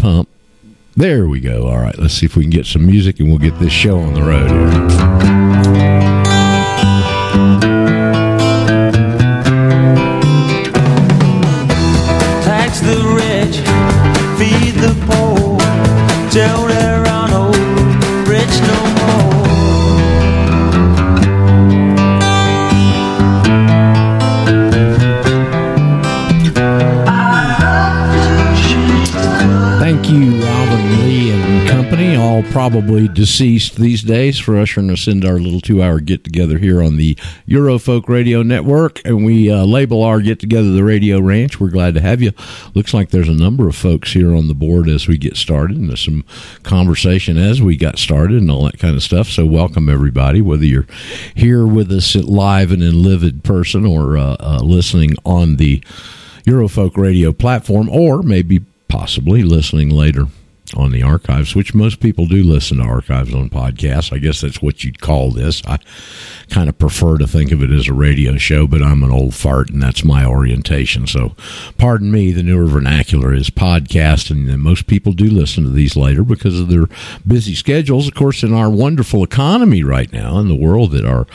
pump. There we go. All right, let's see if we can get some music and we'll get this show on the road here. Probably deceased these days, for ushering us into our little two hour get together here on the Eurofolk Radio Network. And we uh, label our get together the Radio Ranch. We're glad to have you. Looks like there's a number of folks here on the board as we get started, and there's some conversation as we got started and all that kind of stuff. So, welcome everybody, whether you're here with us live and in livid person or uh, uh, listening on the Eurofolk Radio platform, or maybe possibly listening later on the archives, which most people do listen to archives on podcasts. I guess that's what you'd call this. I kind of prefer to think of it as a radio show, but I'm an old fart and that's my orientation. So pardon me, the newer vernacular is podcast, and most people do listen to these later because of their busy schedules. Of course, in our wonderful economy right now, in the world that our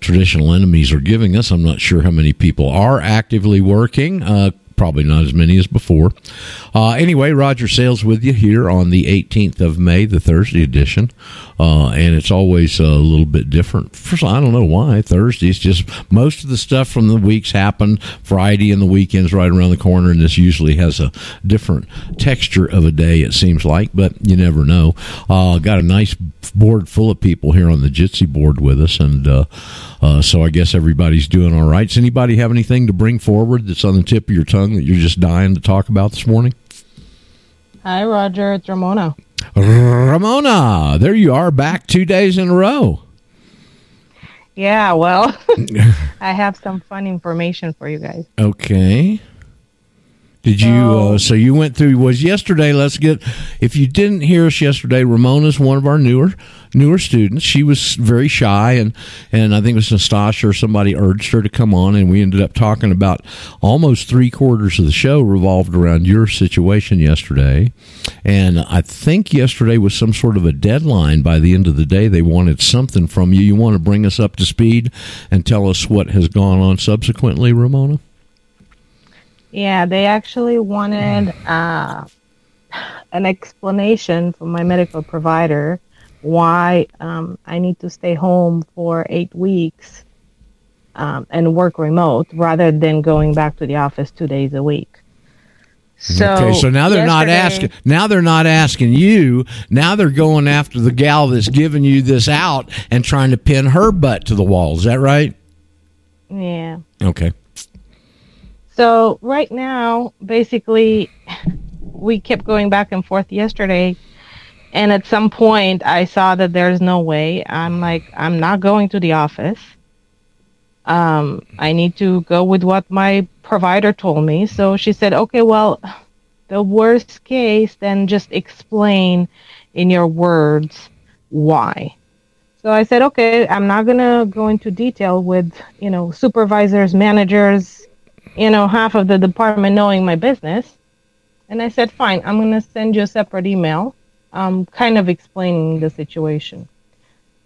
traditional enemies are giving us, I'm not sure how many people are actively working. Uh, probably not as many as before. Uh, anyway, Roger Sayles with you here on the 18th of May, the Thursday edition, uh, and it's always a little bit different. First, I don't know why Thursdays. Just most of the stuff from the weeks happen Friday, and the weekends right around the corner, and this usually has a different texture of a day. It seems like, but you never know. Uh, got a nice board full of people here on the Jitsi board with us, and uh, so I guess everybody's doing all right. Does anybody have anything to bring forward that's on the tip of your tongue that you're just dying to talk about this morning? Hi, Roger. It's Ramona. Ramona, there you are, back two days in a row. Yeah, well, I have some fun information for you guys. Okay. Did you? So- Uh, so you went through. Was yesterday? Let's get. If you didn't hear us yesterday, Ramona's one of our newer newer students. She was very shy, and and I think it was Nastasha or somebody urged her to come on, and we ended up talking about almost three quarters of the show revolved around your situation yesterday. And I think yesterday was some sort of a deadline. By the end of the day, they wanted something from you. You want to bring us up to speed and tell us what has gone on subsequently, Ramona? Yeah, they actually wanted uh, an explanation from my medical provider why um, I need to stay home for eight weeks um, and work remote rather than going back to the office two days a week. So okay, so now they're not asking. Now they're not asking you. Now they're going after the gal that's giving you this out and trying to pin her butt to the wall. Is that right? Yeah. Okay. So right now, basically, we kept going back and forth yesterday, and at some point, I saw that there's no way. I'm like, I'm not going to the office. Um, I need to go with what my provider told me. So she said, okay, well, the worst case, then just explain in your words why. So I said, okay, I'm not gonna go into detail with you know supervisors, managers, you know, half of the department knowing my business. And I said, fine, I'm going to send you a separate email, um, kind of explaining the situation.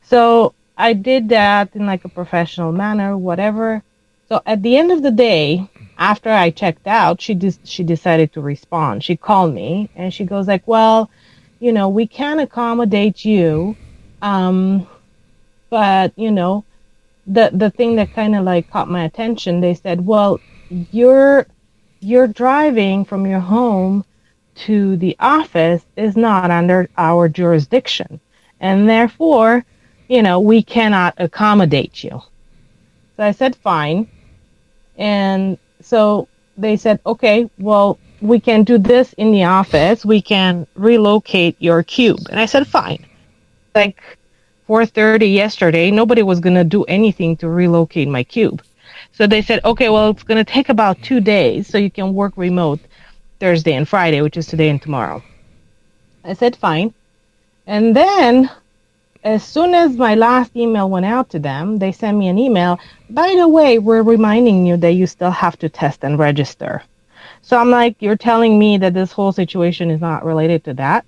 So I did that in like a professional manner, whatever. So at the end of the day, after I checked out, she just she decided to respond. She called me and she goes like, well, you know, we can accommodate you, um, but you know, the the thing that kind of like caught my attention, they said, well, you're you're driving from your home to the office is not under our jurisdiction. And therefore you know we cannot accommodate you. So i said fine. And so they said okay well we can do this in the office. We can relocate your cube. And i said fine. Like 4:30 yesterday nobody was going to do anything to relocate my cube so they said, okay, well, it's going to take about two days, so you can work remote Thursday and Friday, which is today and tomorrow. I said, fine. And then, as soon as my last email went out to them, they sent me an email. By the way, we're reminding you that you still have to test and register. So I'm like, you're telling me that this whole situation is not related to that.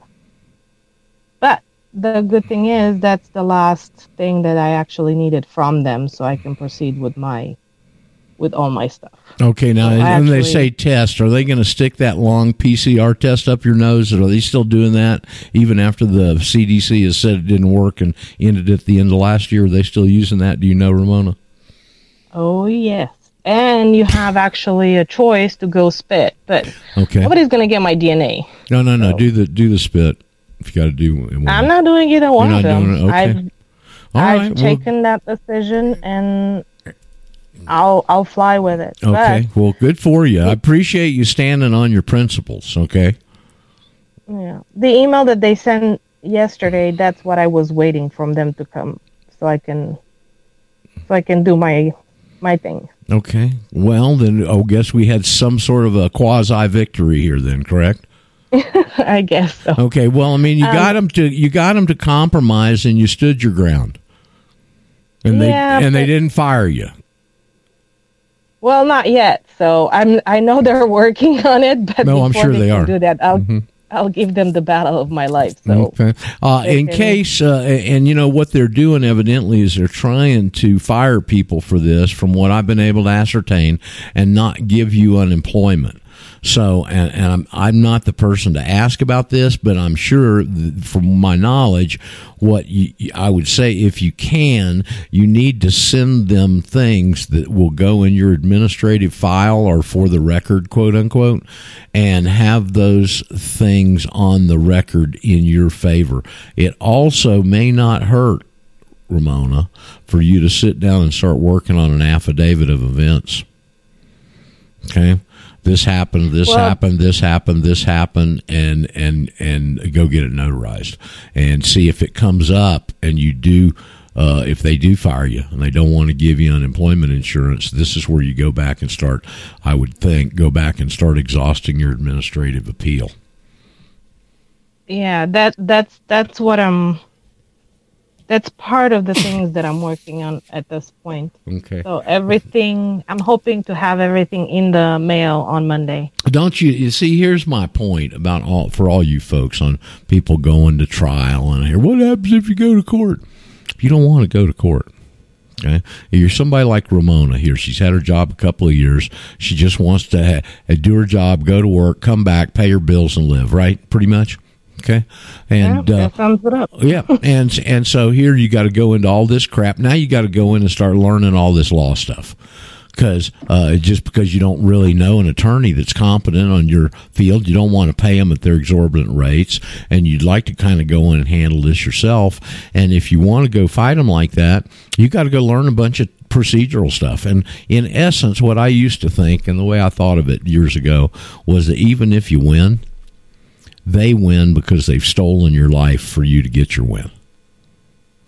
But the good thing is that's the last thing that I actually needed from them so I can proceed with my with all my stuff. Okay, now So when they say test, are they going to stick that long PCR test up your nose? Or are they still doing that even after the CDC has said it didn't work and ended at the end of last year? Are they still using that? Do you know, Ramona? Oh yes. And you have actually a choice to go spit, but Okay. nobody's gonna get my DNA. No, no, no. So- Do the do the spit if you got to do. One. I'm not doing either one of them. doing it? Okay. I've All I've right, well- taken that decision and I'll I'll fly with it. Okay. Well, good for you. I appreciate you standing on your principles. Okay. Yeah. The email that they sent yesterday, that's what I was waiting from them to come so I can so I can do my my thing. Okay. Well, then I guess we had some sort of a quasi victory here. Then, correct? I guess so. Okay. Well, I mean, you Um, got them to you got them to compromise, and you stood your ground, and they Yeah, and they didn't fire you. Well, not yet. So I'm I know they're working on it, but No, I'm sure they, they are. do that, I'll Mhm. I'll give them the battle of my life. So Okay. Uh, in case, uh, and you know what they're doing evidently is they're trying to fire people for this, from what I've been able to ascertain, and not give you unemployment. So, and, and I'm I'm not the person to ask about this, but I'm sure, th- from my knowledge, what you, I would say, if you can, you need to send them things that will go in your administrative file or for the record, quote unquote, and have those things on the record in your favor. It also may not hurt Ramona, for you to sit down and start working on an affidavit of events. Okay, this happened, this Well- happened, this happened, this happened, and and and go get it notarized and see if it comes up and you do. Uh, if they do fire you and they don't want to give you unemployment insurance, this is where you go back and start. I would think go back and start exhausting your administrative appeal. yeah, that that's that's what I'm. That's part of the things that I'm working on at this point. Okay. So everything, I'm hoping to have everything in the mail on Monday. Don't you, you see? Here's my point about all for all you folks on people going to trial and here. What happens if you go to court? You don't want to go to court. Okay, you're somebody like Ramona here. She's had her job a couple of years. She just wants to ha- do her job, go to work, come back, pay her bills, and live. Right, pretty much. Okay, and yeah, uh, that sums it up. yeah, and and so here you got to go into all this crap. Now you got to go in and start learning all this law stuff because uh, just because you don't really know an attorney that's competent on your field, you don't want to pay them at their exorbitant rates, and you'd like to kind of go in and handle this yourself. And if you want to go fight them like that, you got to go learn a bunch of procedural stuff. And in essence, what I used to think and the way I thought of it years ago was that even if you win, they win because they've stolen your life for you to get your win.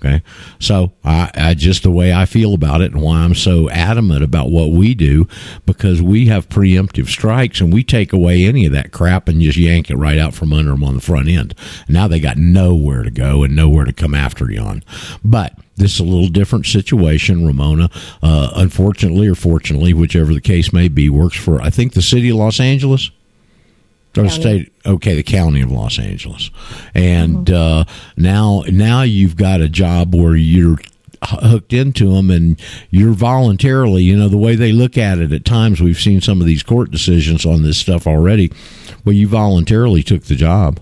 Okay. So I, I just the way I feel about it and why I'm so adamant about what we do because we have preemptive strikes and we take away any of that crap and just yank it right out from under them on the front end. Now they got nowhere to go and nowhere to come after you on. But this is a little different situation. Ramona, uh, unfortunately or fortunately, whichever the case may be, works for I think the city of Los Angeles. Or County. state, okay, the county of Los Angeles, and uh, now now you've got a job where you're hooked into them, and you're voluntarily, you know, the way they look at it. At times, we've seen some of these court decisions on this stuff already, well you voluntarily took the job.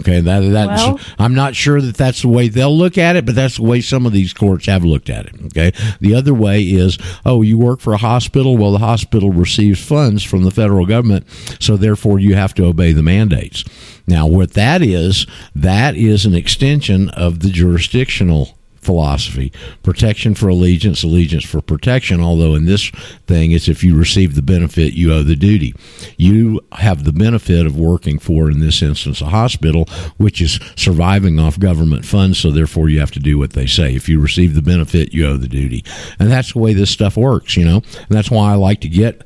Okay, that that's. Well- I'm not sure that that's the way they'll look at it, but that's the way some of these courts have looked at it. Okay, the other way is, oh, you work for a hospital. Well, the hospital receives funds from the federal government, so therefore you have to obey the mandates. Now, what that is, that is an extension of the jurisdictional philosophy. Protection for allegiance allegiance for protection although in this thing it's if you receive the benefit you owe the duty. You have the benefit of working for in this instance a hospital which is surviving off government funds so therefore you have to do what they say. If you receive the benefit you owe the duty. And that's the way this stuff works you know? And that's why i like to get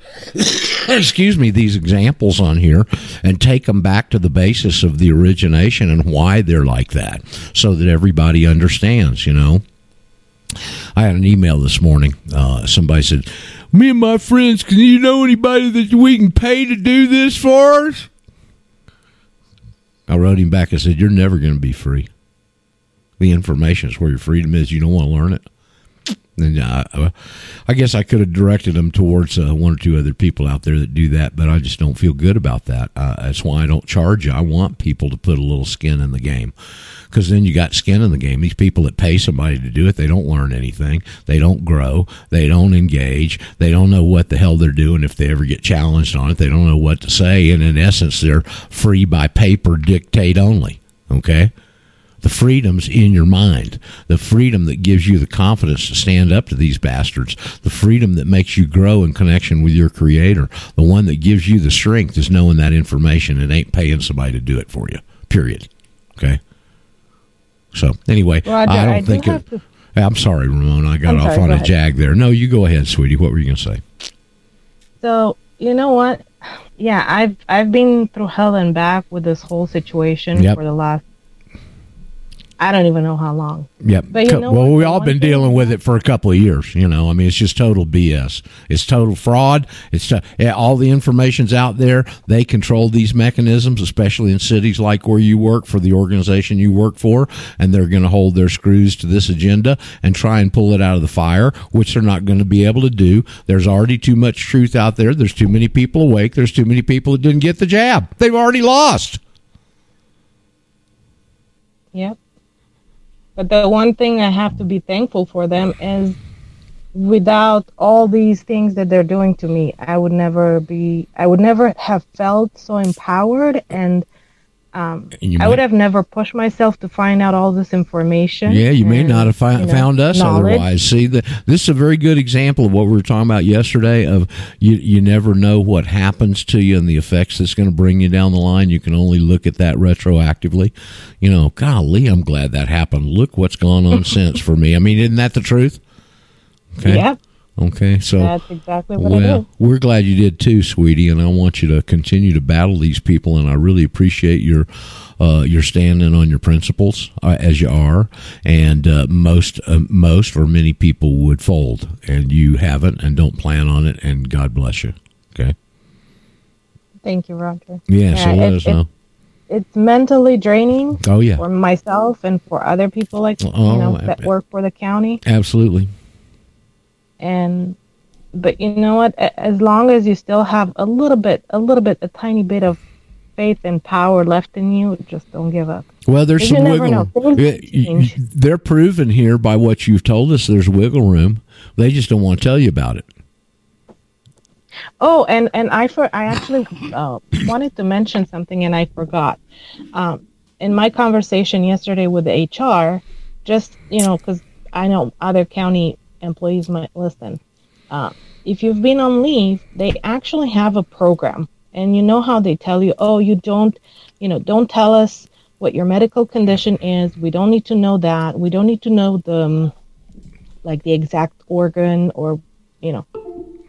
excuse me these examples on here and take them back to the basis of the origination and why they're like that so that everybody understands you know I had an email this morning. Uh, somebody said, "Me and my friends, can you know anybody that we can pay to do this for us?" I wrote him back. I said, "You're never going to be free. The information is where your freedom is. You don't want to learn it." And uh, I guess I could have directed them towards uh, one or two other people out there that do that, but I just don't feel good about that. Uh, that's why I don't charge you. I want people to put a little skin in the game because then you got skin in the game. These people that pay somebody to do it, they don't learn anything. They don't grow. They don't engage. They don't know what the hell they're doing if they ever get challenged on it. They don't know what to say. And in essence, they're free by paper dictate only. Okay? The freedom's in your mind the freedom that gives you the confidence to stand up to these bastards the freedom that makes you grow in connection with your creator the one that gives you the strength is knowing that information and ain't paying somebody to do it for you period okay so anyway Roger, i don't I do think have it to- i'm sorry ramon i got I'm off sorry, on go a ahead. jag there no you go ahead sweetie what were you going to say So you know what? Yeah, I've I've been through hell and back with this whole situation Yep. for the last I don't even know how long. Yep. But you know well, what? we all been dealing with it for a couple of years. You know, I mean, it's just total BS. It's total fraud. It's to, yeah, all the information's out there. They control these mechanisms, especially in cities like where you work for the organization you work for, and they're going to hold their screws to this agenda and try and pull it out of the fire, which they're not going to be able to do. There's already too much truth out there. There's too many people awake. There's too many people that didn't get the jab. They've already lost. Yep. But the one thing I have to be thankful for them is without all these things that they're doing to me, I would never be I would never have felt so empowered and um, I would have never pushed myself to find out all this information. Yeah, you may not have fi- you know, found us knowledge. otherwise. See, the, this is a very good example of what we were talking about yesterday. Of you, you never know what happens to you and the effects that's going to bring you down the line. You can only look at that retroactively. You know, golly, I'm glad that happened. Look what's gone on since for me. I mean, isn't that the truth? Okay. Yep, Okay. So. that's exactly what I Well, did. we're glad you did too, sweetie, and I want you to continue to battle these people. And I really appreciate your uh, your standing on your principles uh, as you are. And uh, most uh, most or many people would fold, and you haven't, and don't plan on it. And God bless you. Okay. Thank you, Roger. Yeah. so let us know. It's mentally draining oh yeah. for myself and for other people like Oh, you know that work for the county. Absolutely. And but you know what as long as you still have a little bit a little bit a tiny bit of faith and power left in you just don't give up Well, there's some wiggle room. Things Yeah, y- change. y- They're proven here by what you've told us. There's wiggle room. They just don't want to tell you about it. oh and and i for i actually uh, wanted to mention something and i forgot um, in my conversation yesterday with the hr just you know because i know other county employees might listen. Uh, if you've been on leave they actually have a program and you know how they tell you oh you don't you know don't tell us what your medical condition is. We don't need to know that. We don't need to know the um, like the exact organ or you know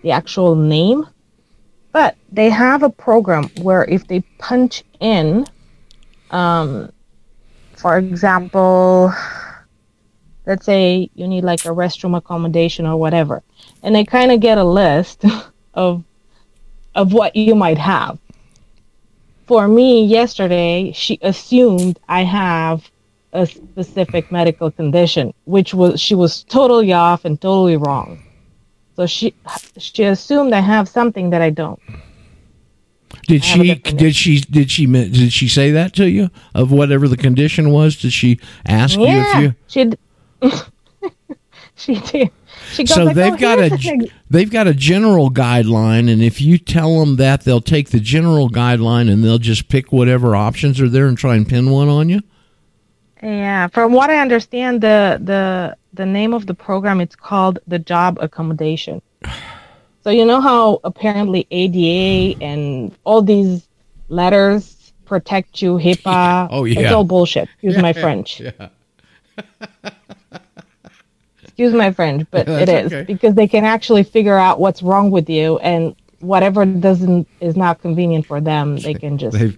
the actual name. But they have a program where if they punch in um, for example let's say you need like a restroom accommodation or whatever and they kind of get a list of of what you might have for me yesterday she assumed i have a specific medical condition which was she was totally off and totally wrong so she she assumed i have something that i don't Did I have a she? Did she? Did she? Did she say that to you of whatever the condition was? Did she ask you if you? she she did she goes So like, they've "Oh, got a the they've got a general guideline, and if you tell them that, they'll take the general guideline and they'll just pick whatever options are there and try and pin one on you. Yeah, from what I understand, the the the name of the program it's called the job accommodation. So you know how apparently ADA and all these letters protect you, HIPAA. Oh, yeah. it's all bullshit. Excuse my French. Yeah. Excuse my French, but it That's okay. because they can actually figure out what's wrong with you and whatever doesn't is not convenient for them, they can just They've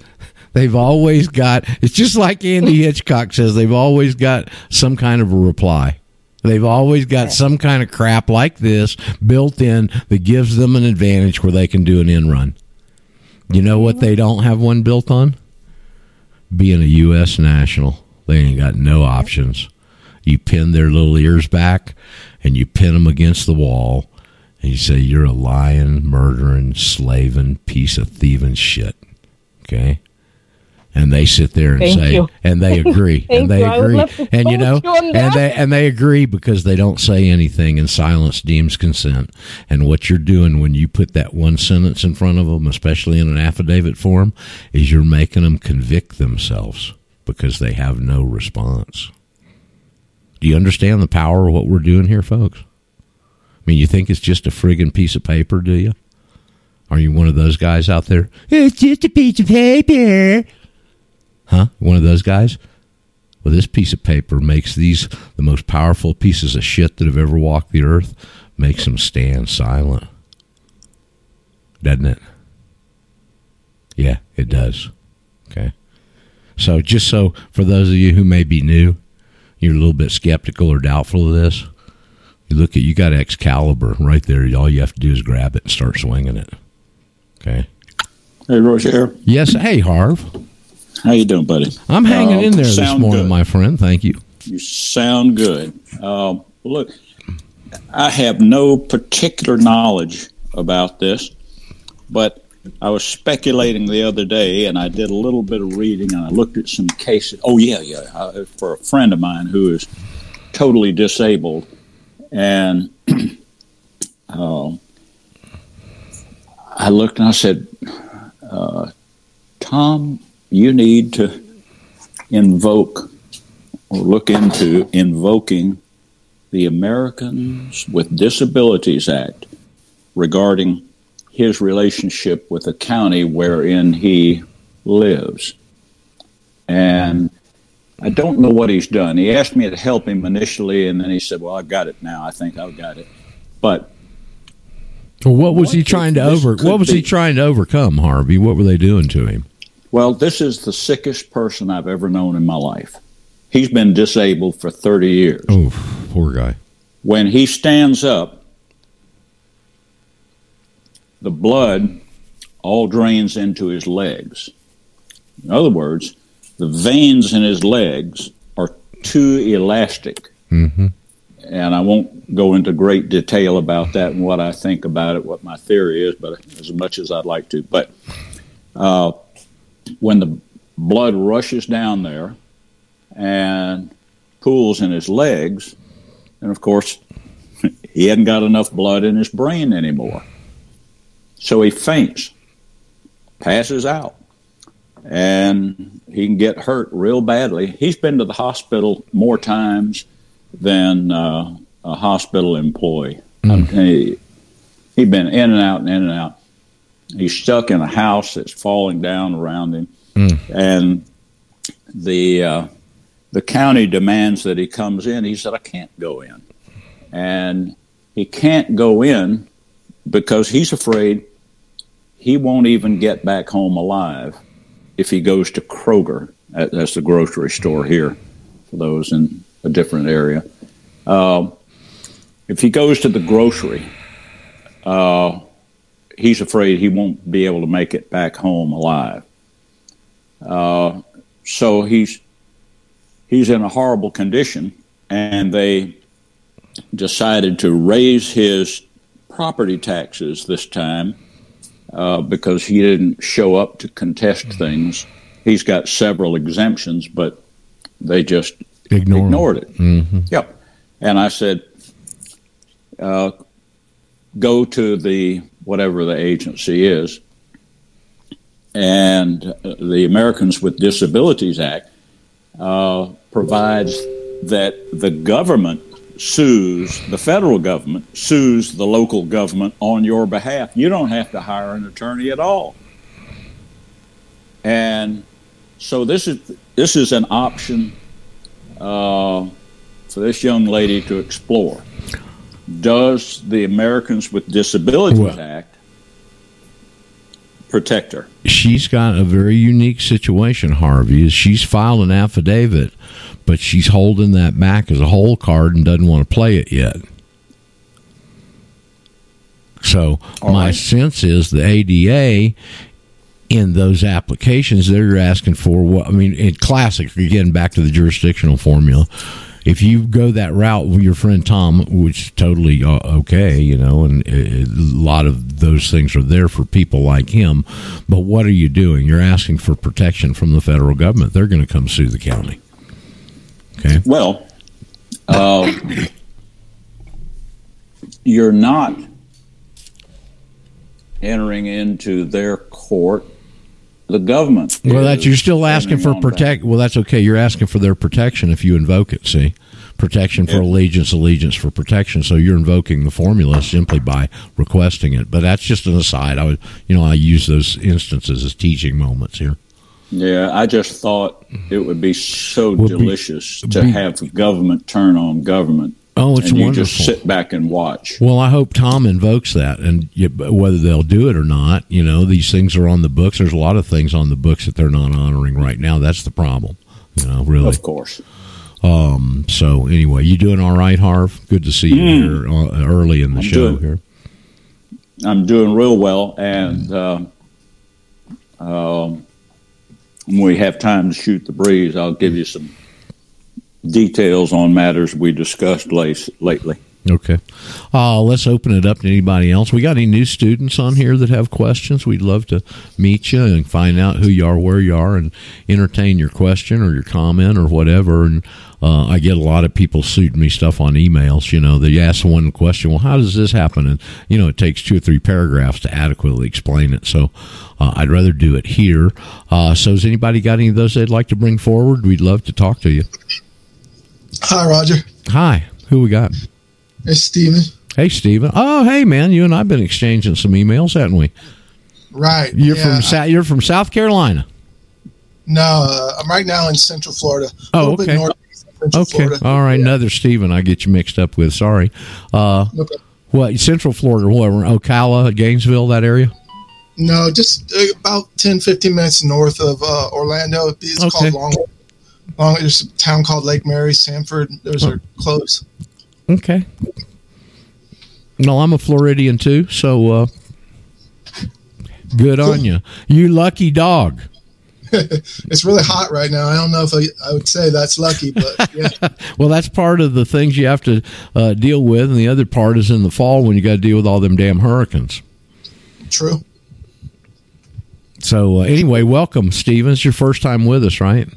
they've always got. It's just like Andy Hitchcock says. They've always got some kind of a reply. They've always got some kind of crap like this built in that gives them an advantage where they can do an in run. You know what they don't have one built on? Being a U.S. national. They ain't got no options. You pin their little ears back and you pin them against the wall and you say, You're a lying, murdering, slaving, piece of thieving shit. Okay? and they sit there and Thank say you. and they agree and they. Agree and you know you and that. they and they agree because they don't say anything and silence deems consent and what you're doing when you put that one sentence in front of them especially in an affidavit form is you're making them convict themselves because they have no response do you understand the power of what we're doing here folks i mean you think it's just a friggin' piece of paper do you are you one of those guys out there it's just a piece of paper Huh? One of those guys? Well, this piece of paper makes these the most powerful pieces of shit that have ever walked the earth, makes them stand silent. Doesn't it? Yeah, it does. Okay. So, just so for those of you who may be new, you're a little bit skeptical or doubtful of this, you look at, you got Excalibur right there. All you have to do is grab it and start swinging it. Okay. Hey, Roger. Yes. Hey, Harv. How you doing, buddy? I'm hanging Uh, in there this morning, good. my friend. Thank you. You sound good. Um, look, I have no particular knowledge about this, but I was speculating the other day, and I did a little bit of reading, and I looked at some cases. Oh yeah, yeah, uh, for a friend of mine who is totally disabled, and um, I looked and I said, uh, "Tom, you need to invoke." or look into invoking the Americans with Disabilities Act regarding his relationship with the county wherein he lives. And I don't know what he's done. He asked me to help him initially, and then he said, Well, I've got it now. I think I've got it. But Well, what was What he trying to over? What was he trying to overcome, Harvey? What were they doing to him? Well, this is the sickest person I've ever known in my life. He's been disabled for 30 years. Oh, poor guy. When he stands up, the blood all drains into his legs. In other words, the veins in his legs are too elastic. hmm And I won't go into great detail about that and what I think about it, what my theory is, but as much as I'd like to. But uh, when the blood rushes down there and pools in his legs, and of course, he hadn't got enough blood in his brain anymore. So he faints, passes out, and he can get hurt real badly. He's been to the hospital more times than uh, a hospital employee. Telling you, he's been in and out and in and out. He's stuck in a house that's falling down around him, and the uh, the county demands that he comes in. He said, "I can't go in," and he can't go in because he's afraid he won't even get back home alive if he goes to Kroger. That- That's the grocery store here for those in a different area. Um, if he goes to the grocery, uh, he's afraid he won't be able to make it back home alive. Uh, so he's he's in a horrible condition, and they decided to raise his property taxes this time uh, because he didn't show up to contest things. He's got several exemptions, but they just Ignore him. ignored it. hmm Yep. And I said, uh, go to the whatever the agency is, and uh, the Americans with Disabilities Act uh, provides that the government sues the federal government sues the local government on your behalf. You don't have to hire an attorney at all. And so this is this is an option uh, for this young lady to explore. Does the Americans with Disabilities Well- Act protect her? She's got a very unique situation, Harvey. Is she's filed an affidavit but she's holding that back as a hole card and doesn't want to play it yet. So All my right. sense is the ADA in those applications they're asking for what I mean in classic again back to the jurisdictional formula. If you go that route with your friend Tom, which is totally uh, okay, you know, and uh, a lot of those things are there for people like him. But what are you doing? You're asking for protection from the federal government. They're going to come sue the county. Okay. Well, uh, you're not entering into their court. The government. Well, that you're still asking for on that. protect. Well, that's okay. You're asking for their protection if you invoke it. See, protection for Yeah. allegiance, allegiance for protection. So you're invoking the formula simply by requesting it. But that's just an aside. I would, you know, I use those instances as teaching moments here. Yeah, I just thought it would be so Would be- delicious to be- have government turn on government, Oh, it's and you wonderful. just sit back and watch. Well, I hope Tom invokes that, and you, whether they'll do it or not, you know, these things are on the books. There's a lot of things on the books that they're not honoring right now. That's the problem. You know, really. Of course. Um. So anyway, you doing all right, Harv? Good to see you Mm. here uh, early in the I'm show doing- here. I'm doing real well, and uh, um, when we have time to shoot the breeze, I'll give you some details on matters we discussed late, lately. Okay. Uh, let's open it up to anybody else. We got any new students on here that have questions? We'd love to meet you and find out who you are, where you are, and entertain your question or your comment or whatever. And uh, I get a lot of people shooting me stuff on emails. You know, they ask one question, well, how does this happen? And, you know, it takes two or three paragraphs to adequately explain it. So uh, I'd rather do it here. Uh, so has anybody got any of those they'd like to bring forward? We'd love to talk to you. Hi, Roger. Hi. Who we got? It's Steven. Hey, Steven. Oh, hey, man. You and I've been exchanging some emails, haven't we? Right. You're yeah. from Sa- you're from South Carolina. No, uh, I'm right now in Central Florida. Oh, a little okay. bit northeast of Central Okay. Florida. All right. Yeah. Another Steven I get you mixed up with. Sorry. Uh, Okay. what, Central Florida, whatever, Ocala, Gainesville, that area? No, just uh, about 10, 15 minutes north of uh, Orlando. It's Okay. called Long. Long. There's a town called Lake Mary, Sanford. Those are close. Okay. No, I'm a Floridian too, so uh, good on you. You lucky dog. It's really hot right now. I don't know if I, I would say that's lucky, but yeah. Well, that's part of the things you have to uh, deal with, and the other part is in the fall when you got to deal with all them damn hurricanes. True. So uh, anyway, welcome, Steven. It's your first time with us, right?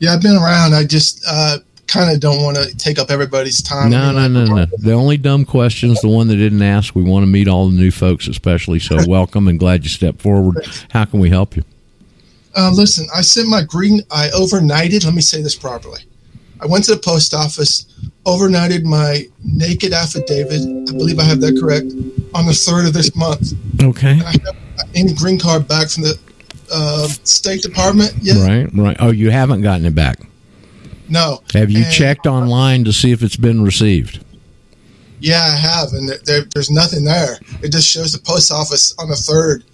Yeah, I've been around. I just uh, kind of don't want to take up everybody's time. No, no, no, no. The only dumb question's the one that didn't ask. We want to meet all the new folks, especially. So welcome and glad you stepped forward. How can we help you? Uh, listen, I sent my green. I overnighted. Let me say this properly. I went to the post office, overnighted my naked affidavit. I believe I have that correct. On the third of this month, Okay. and I haven't any green card back from the uh, State Department yet. Right, right. Oh, you haven't gotten it back. No. Have you And- checked online to see if it's been received? Yeah, I have, and there, there, there's nothing there. It just shows the post office on the third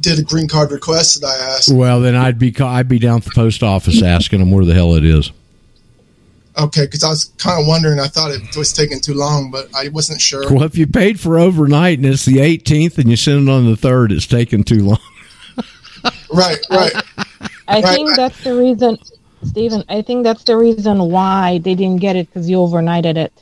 did a green card request that I asked. Well, then I'd be I'd be down at the post office asking them where the hell it is. Okay, because I was kind of wondering. I thought it was taking too long, but I wasn't sure. Well, if you paid for overnight and it's the 18th and you send it on the third, it's taking too long. Right, right. I Right, think that's the reason, Stephen. I think that's the reason why they didn't get it because you overnighted it.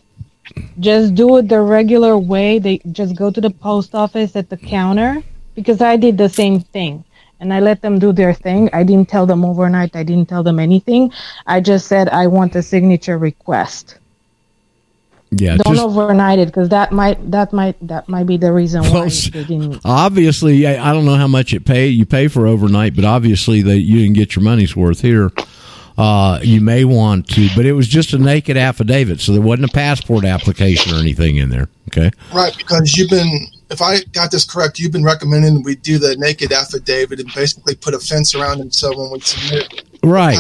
Just do it the regular way. They just go to the post office at the counter because I did the same thing and I let them do their thing. I didn't tell them overnight. I didn't tell them anything. I just said I want a signature request. Yeah, Don't just overnight it because that might that might that might be the reason Well, why didn't. obviously I I don't know how much it pay you pay for overnight, but obviously that you didn't get your money's worth here. Uh, you may want to, but it was just a naked affidavit, so there wasn't a passport application or anything in there. Okay, Right, because you've been, if I got this correct, you've been recommending we do the naked affidavit and basically put a fence around it so when we submit right.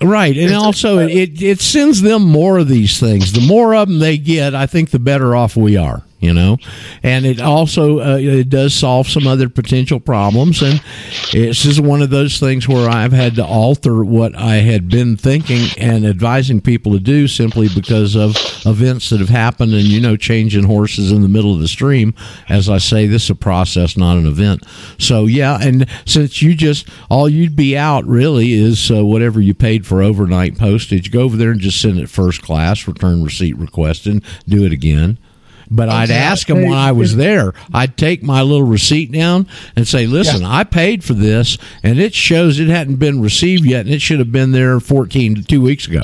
Right, and also it it sends them more of these things. The more of them they get, I think the better off we are. You know, and it also uh, it does solve some other potential problems. And this is one of those things where I've had to alter what I had been thinking and advising people to do simply because of events that have happened. And you know, changing horses in the middle of the stream. As I say, this is a process, not an event. So yeah, and since you just all you'd be out really is uh, Uh, whatever you paid for overnight postage. Go over there and just send it first class, return receipt requested, and do it again. But I'd ask them when I was there. I'd take my little receipt down and say, "Listen, I paid for this, and it shows it hadn't been received yet, and it should have been there 14 to two weeks ago."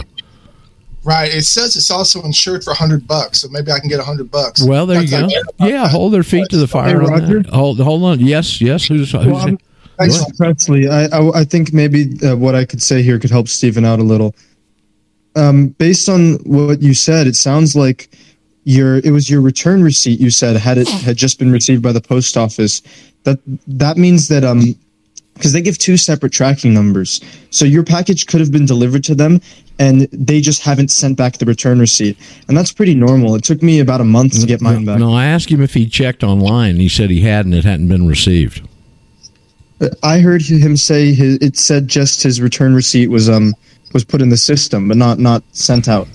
Right. It says it's also insured for hundred bucks, so maybe I can get hundred bucks. Well, there That's you go. Yeah, hold their feet to the fire. Hey, Roger? Hold, hold on. Yes, yes. Who's, who's Well, I'm- Thanks. Presley, I, I, I think maybe uh, what I could say here could help Stephen out a little. Um, based on what you said, it sounds like your it was your return receipt. You said had it had just been received by the post office. That that means that um, because they give two separate tracking numbers, so your package could have been delivered to them, and they just haven't sent back the return receipt, and that's pretty normal. It took me about a month to get mine back. No, I asked him if he checked online. He said he hadn't. It hadn't been received. I heard him say his, it said just his return receipt was um was put in the system, but not not sent out.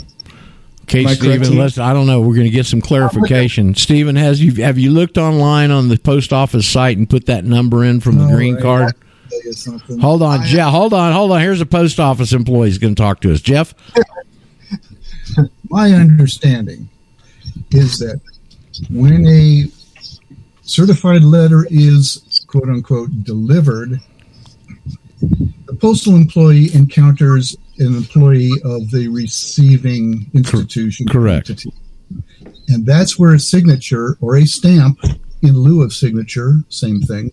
Okay, I correct, Stephen. Steve? Let's. I don't know. We're going to get some clarification. Stephen, has you have you looked online on the post office site and put that number in from the No, green card? tell. Hold on, Jeff. Hold on, hold on. Here's a post office employee who's going to talk to us. Jeff. My understanding is that when a certified letter is quote unquote delivered, the postal employee encounters an employee of the receiving institution. correct. entity. And that's where a signature or a stamp in lieu of signature, same thing,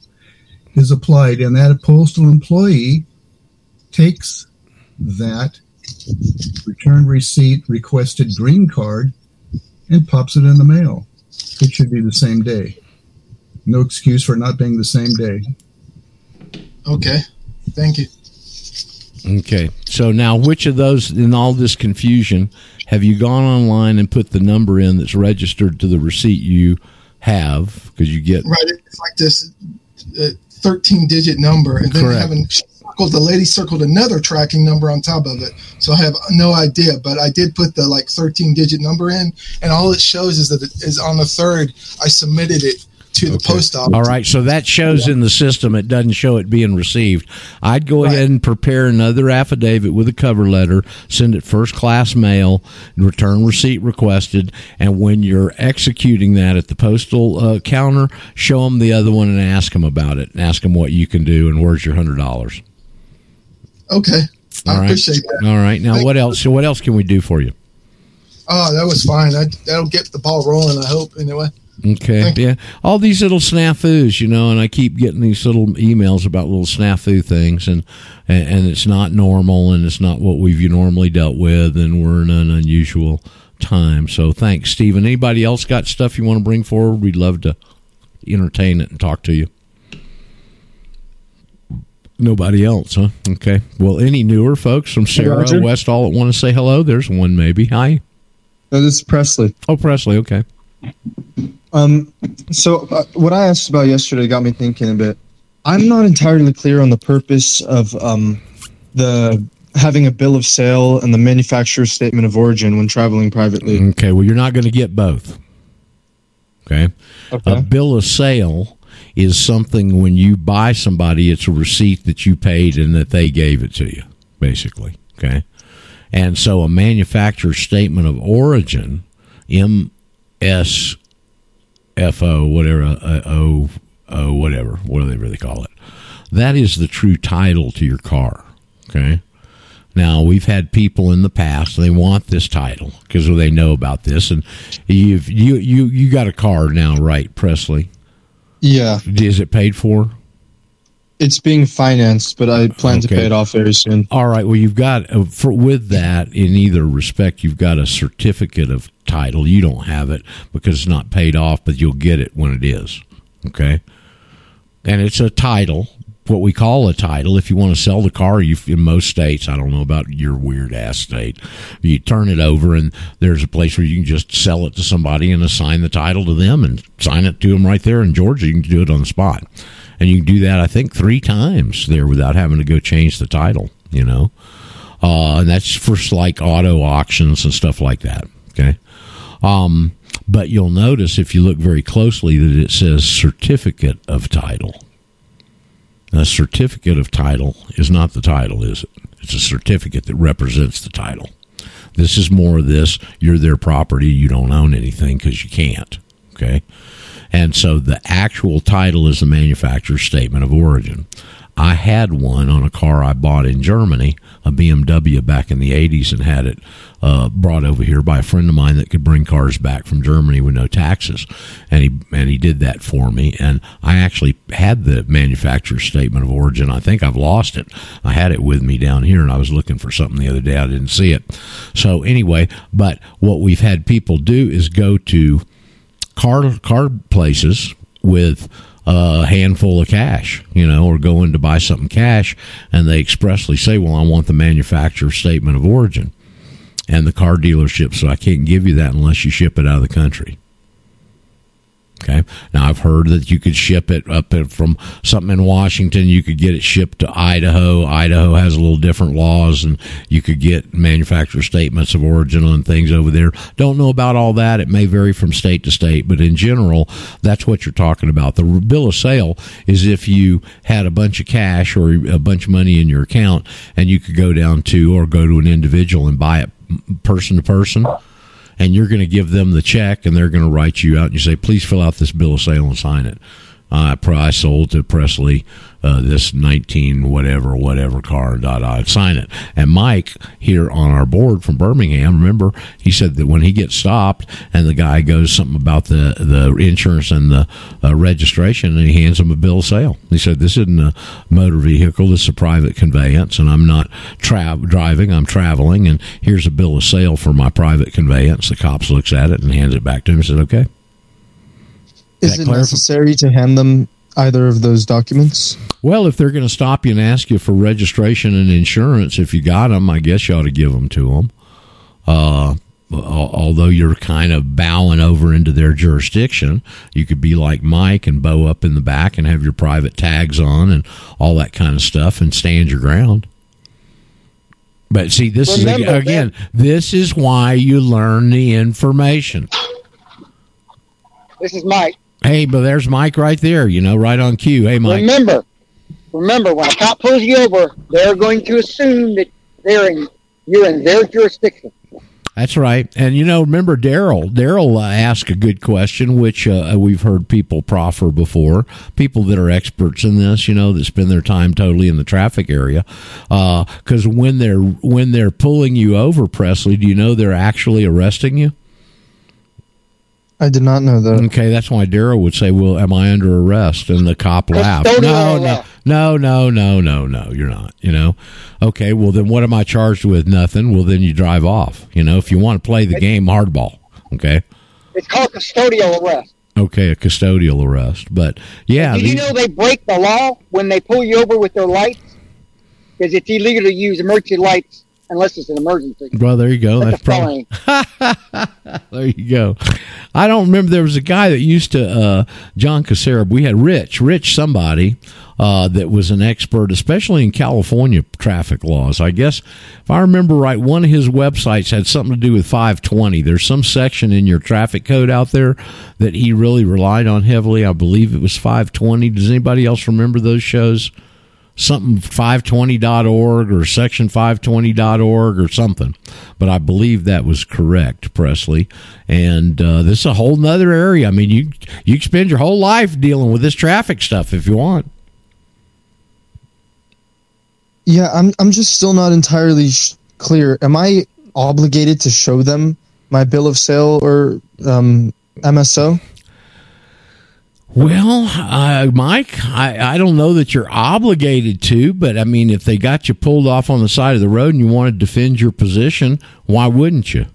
is applied. And that postal employee takes that return receipt requested green card and pops it in the mail. It should be the same day. No excuse for not being the same day. Okay. Thank you. Okay. So now, which of those in all this confusion have you gone online and put the number in that's registered to the receipt you have? Because you get Right. It's like this uh, 13 digit number. And then Correct. having circled, the lady circled another tracking number on top of it. So I have no idea, but I did put the like 13 digit number in. And all it shows is that it is on the third, I submitted it to the post office. All right, so that shows in the system. It doesn't show it being received. I'd go ahead and prepare another affidavit with a cover letter, send it first class mail, return receipt requested, and when you're executing that at the postal uh, counter, show them the other one and ask them about it. And ask them what you can do and where's your hundred dollars. Okay. I All right. appreciate that. All right. Now, what else? So, what else can we do for you? Oh, that was fine. That, that'll get the ball rolling, I hope, anyway. Okay. Yeah. All these little snafus, you know, and I keep getting these little emails about little snafu things, and and, and it's not normal, and it's not what we've normally dealt with, and we're in an unusual time. So thanks, Stephen. Anybody else got stuff you want to bring forward? We'd love to entertain it and talk to you. Nobody else, huh? Okay. Well, any newer folks from Sarah Roger. Westall that want to say hello? There's one, maybe. Hi. No, this is Presley. Oh, Presley. Okay. Um, so uh, what I asked about yesterday got me thinking a bit. I'm not entirely clear on the purpose of um, the having a bill of sale and the manufacturer's statement of origin when traveling privately. Okay. Well, you're not going to get both. Okay. A bill of sale is something when you buy somebody, it's a receipt that you paid and that they gave it to you, basically. Okay. And so a manufacturer's statement of origin, MSFO, whatever, uh, O, O, whatever, what do they really call it? That is the true title to your car. Okay. Now we've had people in the past they want this title because they know about this, and you've you you you got a car now, right, Presley? Yeah, Is it paid for? It's being financed, but I plan to pay it off very soon. All right. Well, you've got uh, for with that in either respect, you've got a certificate of title. You don't have it because it's not paid off, but you'll get it when it is. Okay. And it's a title, what we call a title. If you want to sell the car, you in most states, I don't know about your weird ass state, you turn it over and there's a place where you can just sell it to somebody and assign the title to them and sign it to them right there in Georgia. You can do it on the spot, and you can do that I think three times there without having to go change the title. You know, uh, and that's for like auto auctions and stuff like that. Okay. Um, but you'll notice if you look very closely that it says certificate of title. A certificate of title is not the title, is it? It's a certificate that represents the title. This is more of this you're their property, you don't own anything because you can't. Okay? And so the actual title is the manufacturer's statement of origin. I had one on a car I bought in Germany, a BMW back in the 80s, and had it uh, brought over here by a friend of mine that could bring cars back from Germany with no taxes, and he and he did that for me. And I actually had the manufacturer's statement of origin. I think I've lost it. I had it with me down here, and I was looking for something the other day. I didn't see it. So anyway, but what we've had people do is go to car car places with a handful of cash, you know, or go in to buy something cash, and they expressly say, "Well, I want the manufacturer statement of origin," and the car dealership, so I can't give you that unless you ship it out of the country. Okay. Now I've heard that you could ship it up from something in Washington. You could get it shipped to Idaho. Idaho has a little different laws, and you could get manufacturer statements of origin on things over there. Don't know about all that. It may vary from state to state, but in general, that's what you're talking about. The bill of sale is if you had a bunch of cash or a bunch of money in your account, and you could go down to or go to an individual and buy it person to person and you're going to give them the check and they're going to write you out and you say please fill out this bill of sale and sign it. Uh, I sold to Presley uh, this 19 whatever whatever car dot dot sign it. And Mike here on our board from Birmingham remember he said that when he gets stopped and the guy goes something about the the insurance and the uh, registration and he hands him a bill of sale. He said this isn't a motor vehicle. This is a private conveyance and I'm not tra- driving. I'm traveling and here's a bill of sale for my private conveyance. The cops looks at it and hands it back to him and said okay. Is that it clarif- necessary to hand them either of those documents? Well, if they're going to stop you and ask you for registration and insurance, if you got them, I guess you ought to give them to them. Uh, although you're kind of bowing over into their jurisdiction, you could be like Mike and bow up in the back and have your private tags on and all that kind of stuff and stand your ground. But see, this Remember, is again, this is why you learn the information. This is Mike. Hey, but there's Mike right there, you know, right on cue. Hey, Mike. Remember, remember, when a cop pulls you over, they're going to assume that they're in, you're in their jurisdiction. That's right. And you know, remember Daryl? Daryl uh, asked a good question, which uh, we've heard people proffer before. People that are experts in this, you know, that spend their time totally in the traffic area. Because when they're when they're pulling you over, Presley, do you know they're actually arresting you? I did not know that. Okay, that's why Daryl would say, "Well, am I under arrest?" And the cop laughed. No, no, no, no, no, no, no. You're not. You know. Okay, well then, what am I charged with? Nothing. Well, then you drive off. You know, if you want to play the game hardball. Okay. It's called custodial arrest. Okay, a custodial arrest. But yeah, Did you know they break the law when they pull you over with their lights? Because it's illegal to use emergency lights unless it's an emergency. well, there you go. That's, That's probably there you go. I don't remember. There was a guy that used to uh, John Cassera. We had Rich, Rich somebody uh, that was an expert, especially in California traffic laws. I guess if I remember right, one of his websites had something to do with 520. There's some section in your traffic code out there that he really relied on heavily. I believe it was 520. Does anybody else remember those shows? Something 520.org or section 520.org or something but i believe that was correct presley and uh, this is a whole nother area i mean you you can spend your whole life dealing with this traffic stuff if you want Yeah, I'm. I'm just still not entirely sh- clear. Am I obligated to show them my bill of sale or um, MSO? Well uh, mike I, I don't know that you're obligated to but i mean if they got you pulled off on the side of the road and you want to defend your position why wouldn't you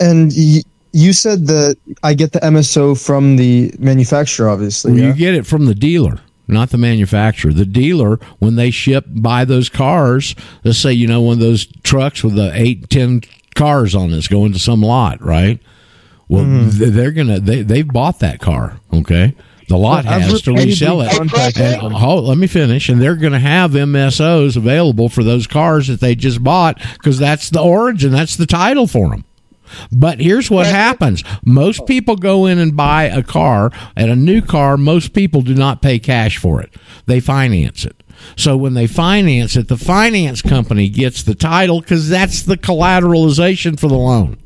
And y- you said that I get the MSO from the manufacturer, obviously. Well, yeah? You get it from the dealer, not the manufacturer. The dealer, when they ship, buy those cars. Let's say you know one of those trucks with the eight, ten cars on it's going to some lot, right? Well, Mm-hmm. they're gonna they they've bought that car, okay. The lot Well, has to resell it. And, let me finish. And they're going to have MSOs available for those cars that they just bought because that's the origin, that's the title for them. But here's what happens. Most people go in and buy a car, and a new car, most people do not pay cash for it. They finance it. So when they finance it, the finance company gets the title because that's the collateralization for the loan.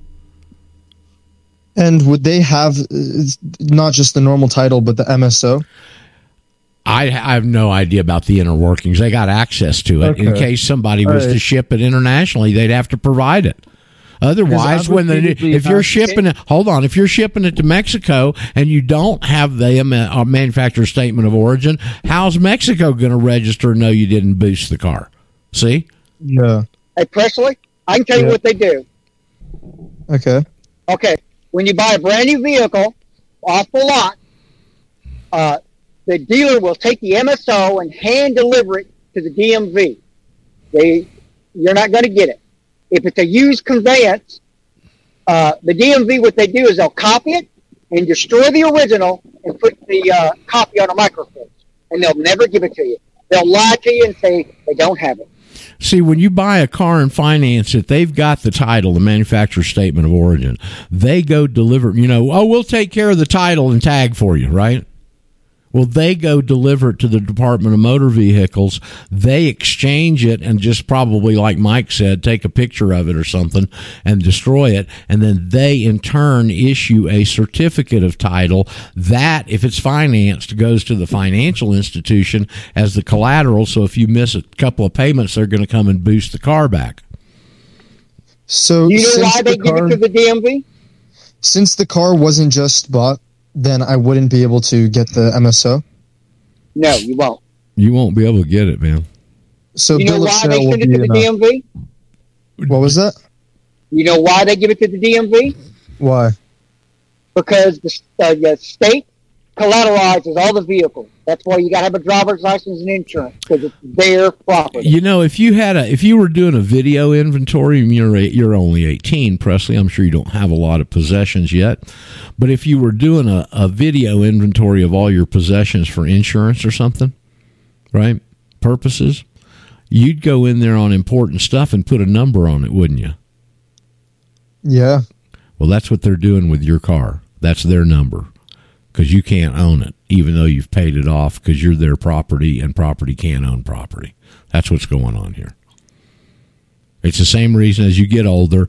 And would they have uh, not just the normal title, but the MSO? I, I have no idea about the inner workings. They got access to it in case somebody All was to ship it internationally. They'd have to provide it. Otherwise, when the if you're shipping it, hold on. If you're shipping it to Mexico and you don't have the M- uh, manufacturer statement of origin, how's Mexico going to register and know you didn't boost the car? See, Yeah. Hey, Presley, I can tell you what they do. Okay. Okay, when you buy a brand new vehicle off the lot, uh, the dealer will take the MSO and hand deliver it to the DMV. They, you're not going to get it. If it's a used conveyance, uh, the DMV, what they do is they'll copy it and destroy the original and put the uh, copy on a microfilm, and they'll never give it to you. They'll lie to you and say they don't have it. See, when you buy a car and finance it, they've got the title, the manufacturer statement of origin. They go deliver, you know, oh, we'll take care of the title and tag for you, right? Well, they go deliver it to the Department of Motor Vehicles. They exchange it and just probably, like Mike said, take a picture of it or something and destroy it. And then they, in turn, issue a certificate of title that, if it's financed, goes to the financial institution as the collateral. So if you miss a couple of payments, they're going to come and boost the car back. So you know since why they the give car, it to the DMV? since the car wasn't just bought, then I wouldn't be able to get the MSO. No, you won't. You won't be able to get it, man. So You know bill of why they sale will send it be to the enough. DMV? What was that? You know why they give it to the DMV? Why? Because the, uh, the state collateralizes all the vehicles. That's why you got to have a driver's license and insurance because it's their property. You know, if you had a, if you were doing a video inventory, and you're eight- you're only eighteen, Presley. I'm sure you don't have a lot of possessions yet, but if you were doing a, a video inventory of all your possessions for insurance or something, right? Purposes, you'd go in there on important stuff and put a number on it, wouldn't you? Yeah. Well, that's what they're doing with your car. That's their number because you can't own it, even though you've paid it off because you're their property and property can't own property. That's what's going on here. It's the same reason as you get older.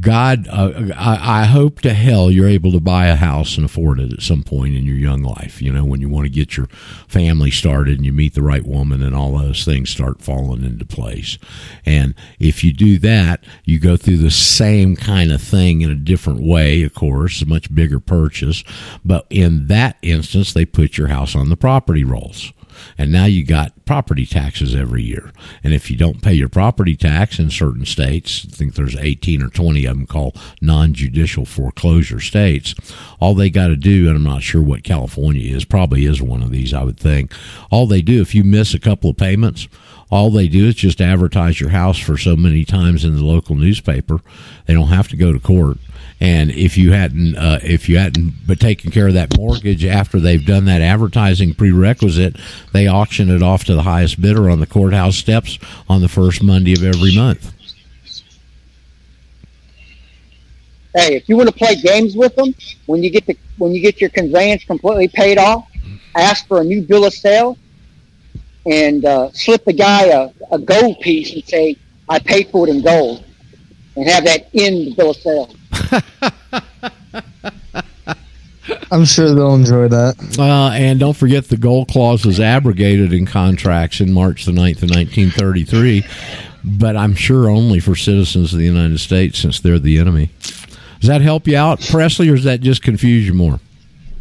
God, uh, I, I hope to hell you're able to buy a house and afford it at some point in your young life. You know, when you want to get your family started and you meet the right woman and all those things start falling into place. And if you do that, you go through the same kind of thing in a different way, of course, a much bigger purchase. But in that instance, they put your house on the property rolls. And now you got property taxes every year. And if you don't pay your property tax in certain states, I think there's 18 or 20 of them called non-judicial foreclosure states. All they got to do, and I'm not sure what California is, probably is one of these, I would think. All they do, if you miss a couple of payments, all they do is just advertise your house for so many times in the local newspaper. They don't have to go to court. And if you hadn't, uh, if you hadn't, but taken care of that mortgage after they've done that advertising prerequisite, they auction it off to the highest bidder on the courthouse steps on the first Monday of every month. Hey, if you want to play games with them, when you get the when you get your conveyance completely paid off, ask for a new bill of sale, and uh, slip the guy a, a gold piece and say, "I paid for it in gold," and have that in the bill of sale. I'm sure they'll enjoy that. Uh, and don't forget the gold clause was abrogated in contracts in March the 9th of 1933, but I'm sure only for citizens of the United States since they're the enemy. Does that help you out, Presley, or does that just confuse you more?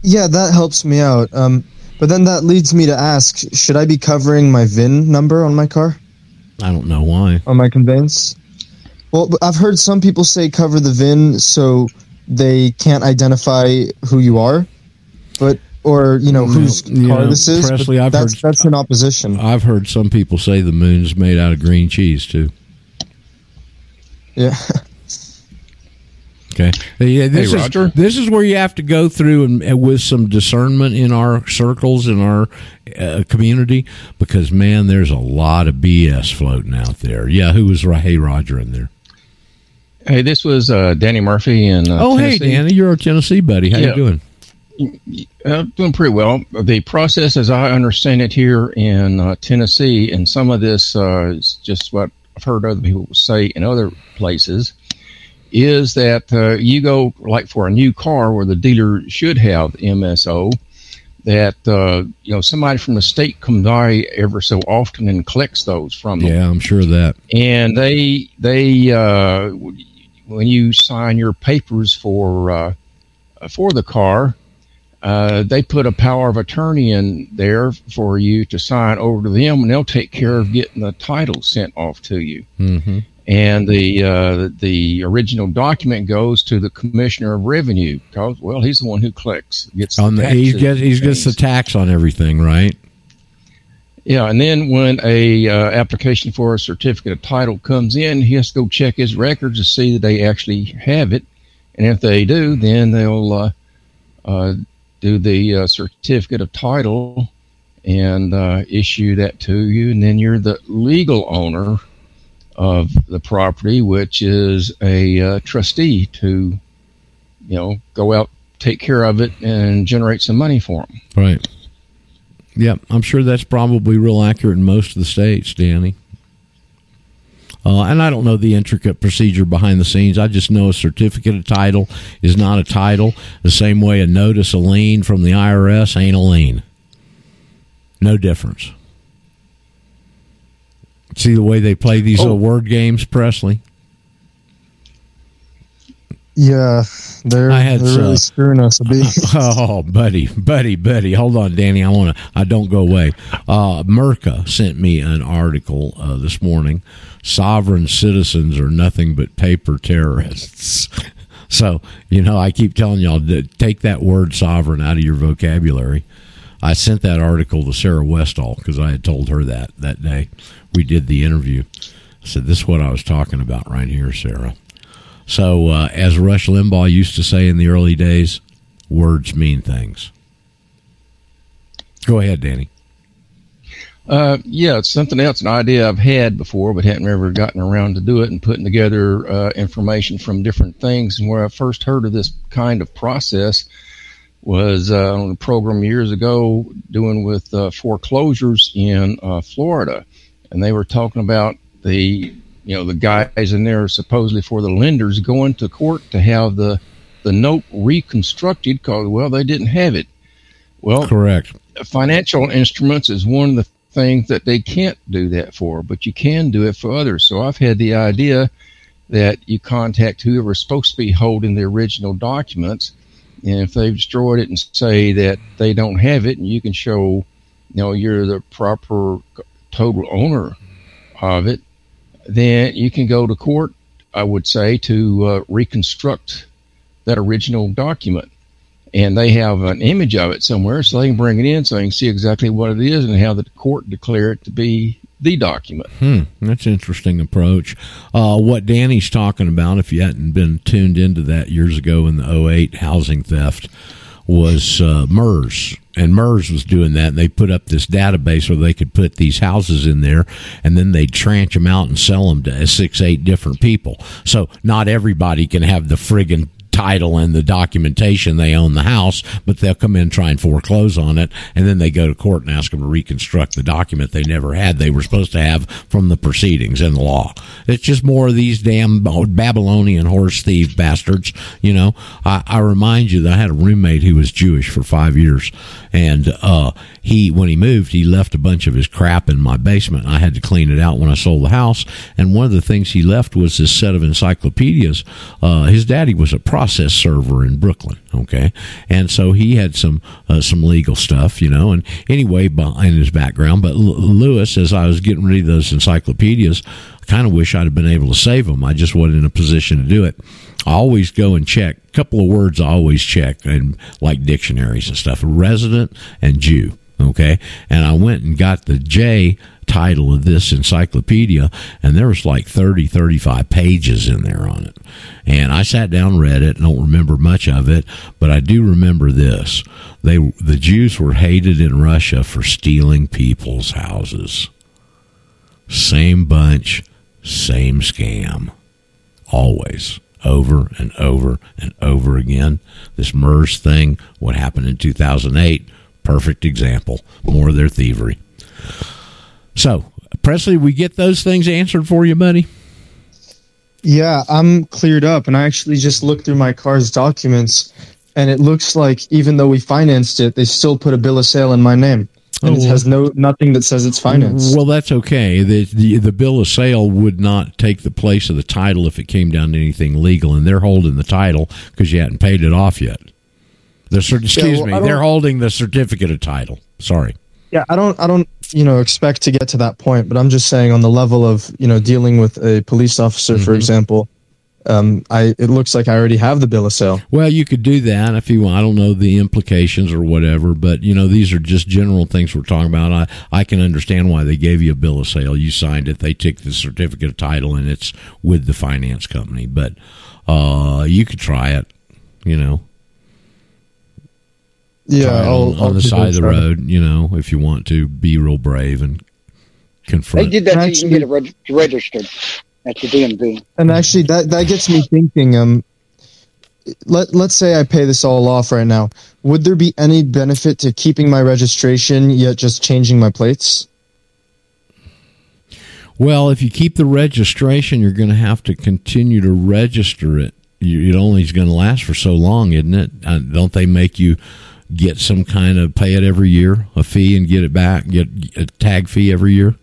Yeah, that helps me out. Um, but then that leads me to ask: Should I be covering my VIN number on my car I don't know why. on my conveyance? Well, I've heard some people say cover the VIN so they can't identify who you are, but or you know whose You car know, this is. Presley, I've that's heard- that's an opposition. I've heard some people say the moon's made out of green cheese too. Yeah. Okay. Yeah, this Hey, is Roger? this is where you have to go through and, and with some discernment in our circles in our uh, community because man, there's a lot of BS floating out there. Yeah, who was right? Hey, Roger in there. Hey, this was uh, Danny Murphy in uh, oh, hey, Danny, you're a Tennessee buddy. How Yeah. you doing? Uh, doing pretty well. The process, as I understand it here in uh, Tennessee, and some of this uh, is just what I've heard other people say in other places, is that uh, you go like for a new car where the dealer should have MSO. That uh, you know somebody from the state comes by ever so often and collects those from them Yeah, I'm sure of that. and they they uh, when you sign your papers for uh, for the car, uh, they put a power of attorney in there for you to sign over to them, and they'll take care of getting the title sent off to you. hmm And the uh, the original document goes to the commissioner of revenue because well he's the one who collects gets On the he gets he gets the tax on everything, right? Yeah, and then when a uh, application for a certificate of title comes in, he has to go check his records to see that they actually have it, and if they do, then they'll uh, uh, do the uh, certificate of title and uh, issue that to you, and then you're the legal owner of the property, which is a uh, trustee to, you know, go out, take care of it, and generate some money for them. Right. Yep, I'm sure that's probably real accurate in most of the states, Danny. Uh, and I don't know the intricate procedure behind the scenes. I just know a certificate of title is not a title. The same way a notice of lien from the IRS ain't a lien. No difference. See the way they play these Oh. little word games, Presley? Yeah, they're I had, they're really screwing us a bit. Oh, buddy, buddy, buddy. Hold on, Danny. I want to. I don't go away. Uh, Merca sent me an article uh, this morning. Sovereign citizens are nothing but paper terrorists. So you know, I keep telling y'all to take that word "sovereign" out of your vocabulary. I sent that article to Sarah Westall because I had told her that that day we did the interview. I said, "This is what I was talking about right here, Sarah." So, uh, as Rush Limbaugh used to say in the early days, words mean things. Go ahead, Danny. Uh, yeah, it's something else, an idea I've had before, but hadn't ever gotten around to do it and putting together uh, information from different things. And where I first heard of this kind of process was uh, on a program years ago doing with uh, foreclosures in uh, Florida, and they were talking about the you know the guys in there supposedly for the lenders going to court to have the the note reconstructed because well they didn't have it. Well, Correct. financial instruments is one of the things that they can't do that for, but you can do it for others. So I've had the idea that you contact whoever's supposed to be holding the original documents, and if they've destroyed it and say that they don't have it, and you can show, you know, you're the proper total owner of it, then you can go to court. I would say to uh, reconstruct that original document and they have an image of it somewhere so they can bring it in so they can see exactly what it is and how the court declare it to be the document. Hmm, that's an interesting approach. Uh, what Danny's talking about, if you hadn't been tuned into that years ago in the 08 housing theft, was uh, MERS. And MERS was doing that. And they put up this database where they could put these houses in there and then they'd tranche them out and sell them to six, eight different people. So not everybody can have the friggin' title and the documentation they own the house, but they'll come in and try and foreclose on it, and then they go to court and ask them to reconstruct the document they never had they were supposed to have from the proceedings in the law. It's just more of these damn Babylonian horse thief bastards. You know, I, I remind you that I had a roommate who was Jewish for five years, and uh, he when he moved, he left a bunch of his crap in my basement. I had to clean it out when I sold the house, and one of the things he left was this set of encyclopedias. Uh, his daddy was a prophet process server in Brooklyn. Okay, and so he had some uh, some legal stuff, you know. And anyway, behind his background, but L- Lewis, as I was getting rid of those encyclopedias, I kind of wish I'd have been able to save them. I just wasn't in a position to do it. I always go and check a couple of words. I always check and like dictionaries and stuff. Resident and Jew. Okay, and I went and got the J title of this encyclopedia and there was like 30 35 pages in there on it. And i sat down read it don't remember much of it but i do remember this. They the jews were hated in russia for stealing people's houses. Same bunch same scam. Always. Over and over and over again. This mers thing what happened in 2008 perfect example more of their thievery so, Presley, we get those things answered for you, buddy. Yeah, I'm cleared up, and I actually just looked through my car's documents, and it looks like even though we financed it, they still put a bill of sale in my name, and Oh, it has no nothing that says it's financed. Well, that's okay. The, the the bill of sale would not take the place of the title if it came down to anything legal, and they're holding the title because you hadn't paid it off yet. The cer- excuse well, me, they're holding the certificate of title. Sorry. Yeah, I don't, I don't, you know, expect to get to that point, but I'm just saying on the level of, you know, dealing with a police officer, for Mhm. example, um, I it looks like I already have the bill of sale. Well, you could do that if you want. I don't know the implications or whatever, but you know these are just general things we're talking about. I I can understand why they gave you a bill of sale. You signed it. They took the certificate of title, and it's with the finance company. But uh, you could try it. You know, Yeah, try I'll, on, I'll on the side of the try. road. You know, if you want to be real brave and confront. They did that so you can get it reg- registered at the DMV. And actually, that that gets me thinking. Um, let let's say I pay this all off right now. Would there be any benefit to keeping my registration yet just changing my plates? Well, if you keep the registration, you're going to have to continue to register it. You, it only is going to last for so long, isn't it? Uh, don't they make you get some kind of pay it every year, a fee, and get it back, get a tag fee every year?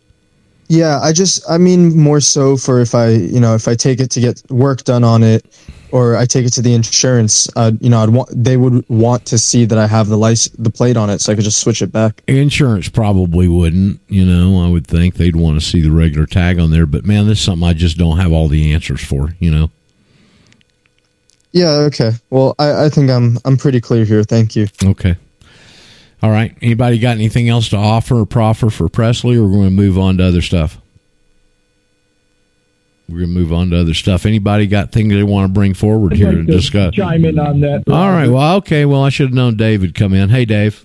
Yeah, I just I mean more so for if I you know if I take it to get work done on it, or I take it to the insurance. Uh, you know, I'd want they would want to see that I have the license the plate on it, so I could just switch it back. Insurance probably wouldn't. You know, I would think they'd want to see the regular tag on there. But man, this is something I just don't have all the answers for. You know. Yeah. Okay. Well, I, I think I'm I'm pretty clear here. Thank you. Okay. All right. Anybody got anything else to offer or proffer for Presley, or we're going to move on to other stuff? We're going to move on to other stuff. Anybody got things they want to bring forward here to like to discuss? chime in on that. All right. Well, okay. Well, I should have known Dave would come in. Hey, Dave.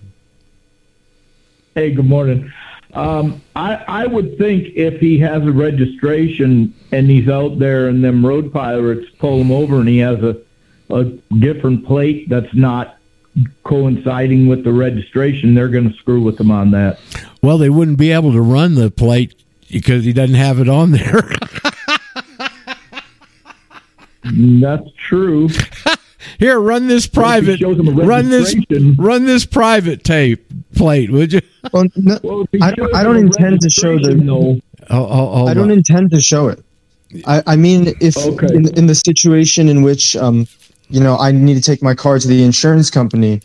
Hey, good morning. Um, I, I would think if he has a registration and he's out there and them road pirates pull him over and he has a, a different plate that's not coinciding with the registration, they're going to screw with them on that. Well, they wouldn't be able to run the plate because he doesn't have it on there. That's true. Here, run this private. shows him a Run this. Run this private tape plate, would you? Well, no, Well, I don't, I don't intend to show the. registration, though, Oh, oh, hold I don't on. intend to show it. I, I mean, if Okay. in, in the situation in which, um, you know, I need to take my car to the insurance company,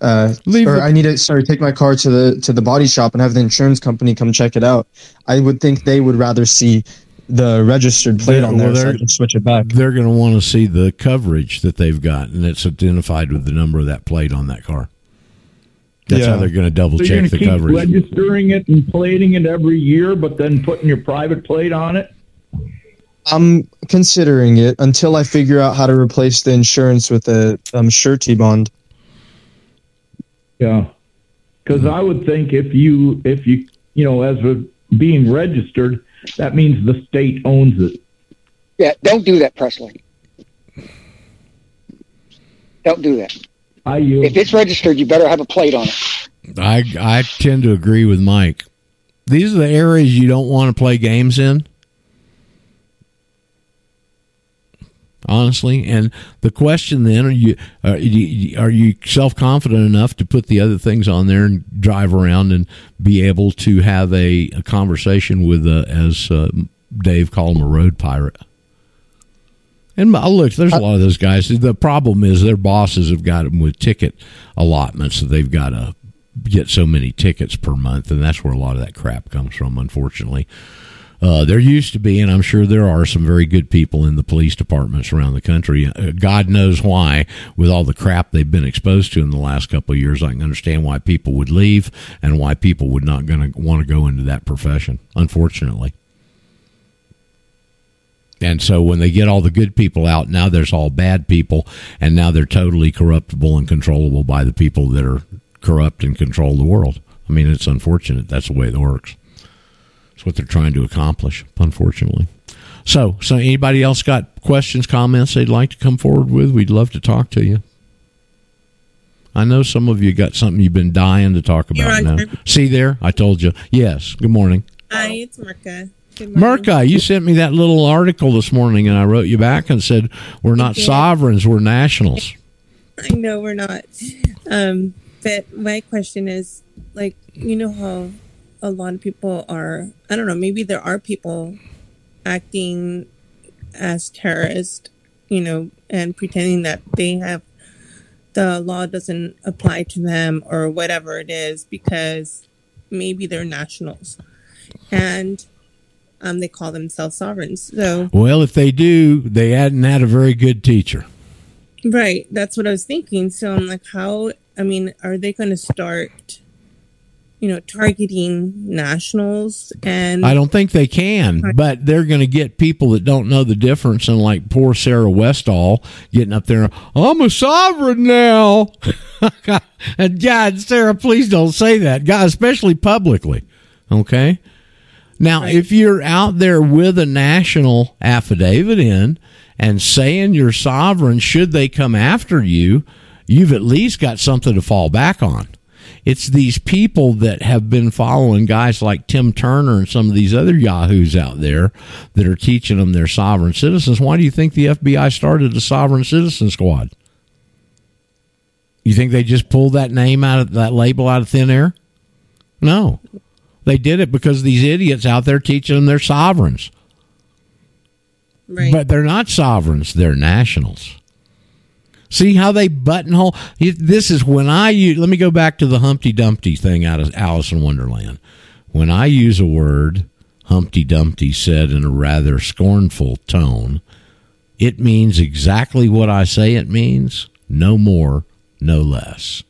uh, Leave or the- I need to sorry take my car to the to the body shop and have the insurance company come check it out. I would think they would rather see the registered plate Yeah, on there well, so I they're- can switch it back. they're going to want to see the coverage that they've got, and it's identified with the number of that plate on that car. That's how they're going to double so you're check the keep coverage. registering it and plating it every year, but then putting your private plate on it. I'm considering it until I figure out how to replace the insurance with a um, surety bond. Yeah, because I would think if you if you you know as a being registered, that means the state owns it. Yeah, don't do that, Presley. Don't do that. I yield. If it's registered, you better have a plate on it. I I tend to agree with Mike. These are the areas you don't want to play games in. Honestly, and the question then are you are you, you self confident enough to put the other things on there and drive around and be able to have a, a conversation with uh, as uh, Dave called him a road pirate? And uh, look, there's a lot of those guys. The problem is their bosses have got them with ticket allotments, so they've got to get so many tickets per month, and that's where a lot of that crap comes from. Unfortunately, uh, there used to be, and I'm sure there are some very good people in the police departments around the country. Uh, God knows why, with all the crap they've been exposed to in the last couple of years, I can understand why people would leave and why people would not going to want to go into that profession. Unfortunately. And so when they get all the good people out, now there's all bad people, and now they're totally corruptible and controllable by the people that are corrupt and control the world. I mean, it's unfortunate. That's the way it works. It's what they're trying to accomplish, unfortunately. So, so anybody else got questions, comments they'd like to come forward with? We'd love to talk to you. I know some of you got something you've been dying to talk about now. See there? I told you. Yes. Good morning. Hi, it's Marka. Good. Merca, you sent me that little article this morning, and I wrote you back and said we're not did. sovereigns, we're nationals. I know we're not. Um, but my question is like, you know how a lot of people are, I don't know, maybe there are people acting as terrorists, you know, and pretending that they have the law doesn't apply to them or whatever it is because maybe they're nationals. And um, they call themselves sovereigns. So, Well, if they do, they hadn't had a very good teacher. right, that's what I was thinking. So I'm like, how? I mean, are they going to start, you know, targeting nationals? And I don't think they can, but they're going to get people that don't know the difference. And like poor Sarah Westall getting up there, I'm a sovereign now. and God, Sarah, please don't say that, God, especially publicly. Okay. Now, if you're out there with a national affidavit in and saying you're sovereign, should they come after you, you've at least got something to fall back on. It's these people that have been following guys like Tim Turner and some of these other yahoos out there that are teaching them they're sovereign citizens. Why do you think the FBI started the Sovereign Citizen Squad? You think they just pulled that name out of that label out of thin air? No. They did it because these idiots out there teaching them they're sovereigns. Right. But they're not sovereigns, they're nationals. See how they buttonhole? This is when I use, let me go back to the Humpty Dumpty thing out of Alice in Wonderland. When I use a word, Humpty Dumpty said in a rather scornful tone, it means exactly what I say it means, no more, no less.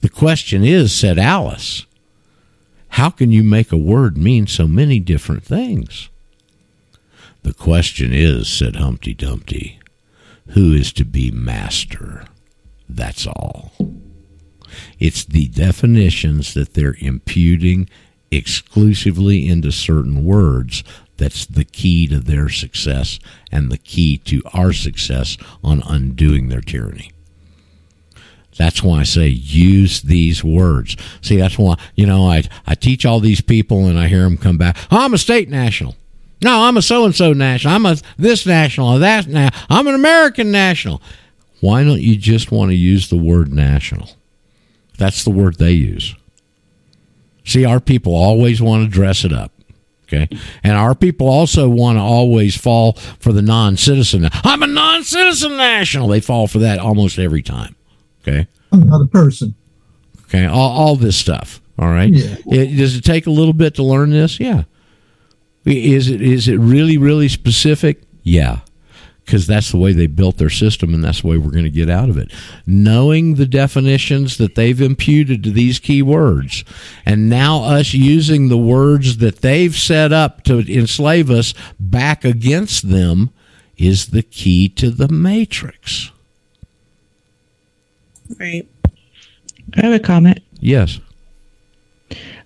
The question is, said Alice, how can you make a word mean so many different things? The question is, said Humpty Dumpty, who is to be master? That's all. It's the definitions that they're imputing exclusively into certain words that's the key to their success and the key to our success on undoing their tyranny. That's why I say use these words. See, that's why, you know, I, I teach all these people and I hear them come back. Oh, I'm a state national. No, I'm a so and so national. I'm a this national or that now. I'm an American national. Why don't you just want to use the word national? That's the word they use. See, our people always want to dress it up. Okay. And our people also want to always fall for the non citizen. I'm a non citizen national. They fall for that almost every time. Okay. I'm not a person. Okay. All, all this stuff. All right. Yeah. It, does it take a little bit to learn this? Yeah. Is it is it really really specific? Yeah. Because that's the way they built their system, and that's the way we're going to get out of it. Knowing the definitions that they've imputed to these keywords, and now us using the words that they've set up to enslave us back against them, is the key to the matrix. Right. I have a comment. Yes.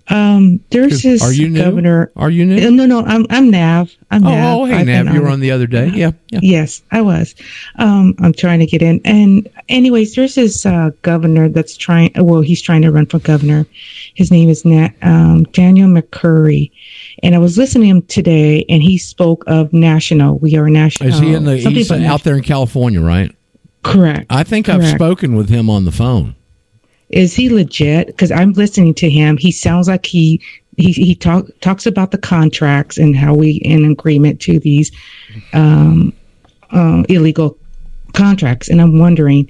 Um, there's this Are you new? governor. Are you new? Uh, No, no, I'm I'm Nav. I'm Oh, Nav. oh, hey, I've Nav, you were on the other day. Yeah, yeah. Yes, I was. Um, I'm trying to get in. And anyways, there's this uh, governor that's trying. Well, he's trying to run for governor. His name is Nat, um, Daniel Mercuri. And I was listening to him today, and he spoke of national. We are national. Is he in the? He's out there in California, right? Correct. I think I've spoken with him on the phone. Is he legit? Because I'm listening to him. He sounds like he he he talk, talks about the contracts and how we in agreement to these um, uh, illegal contracts, and I'm wondering,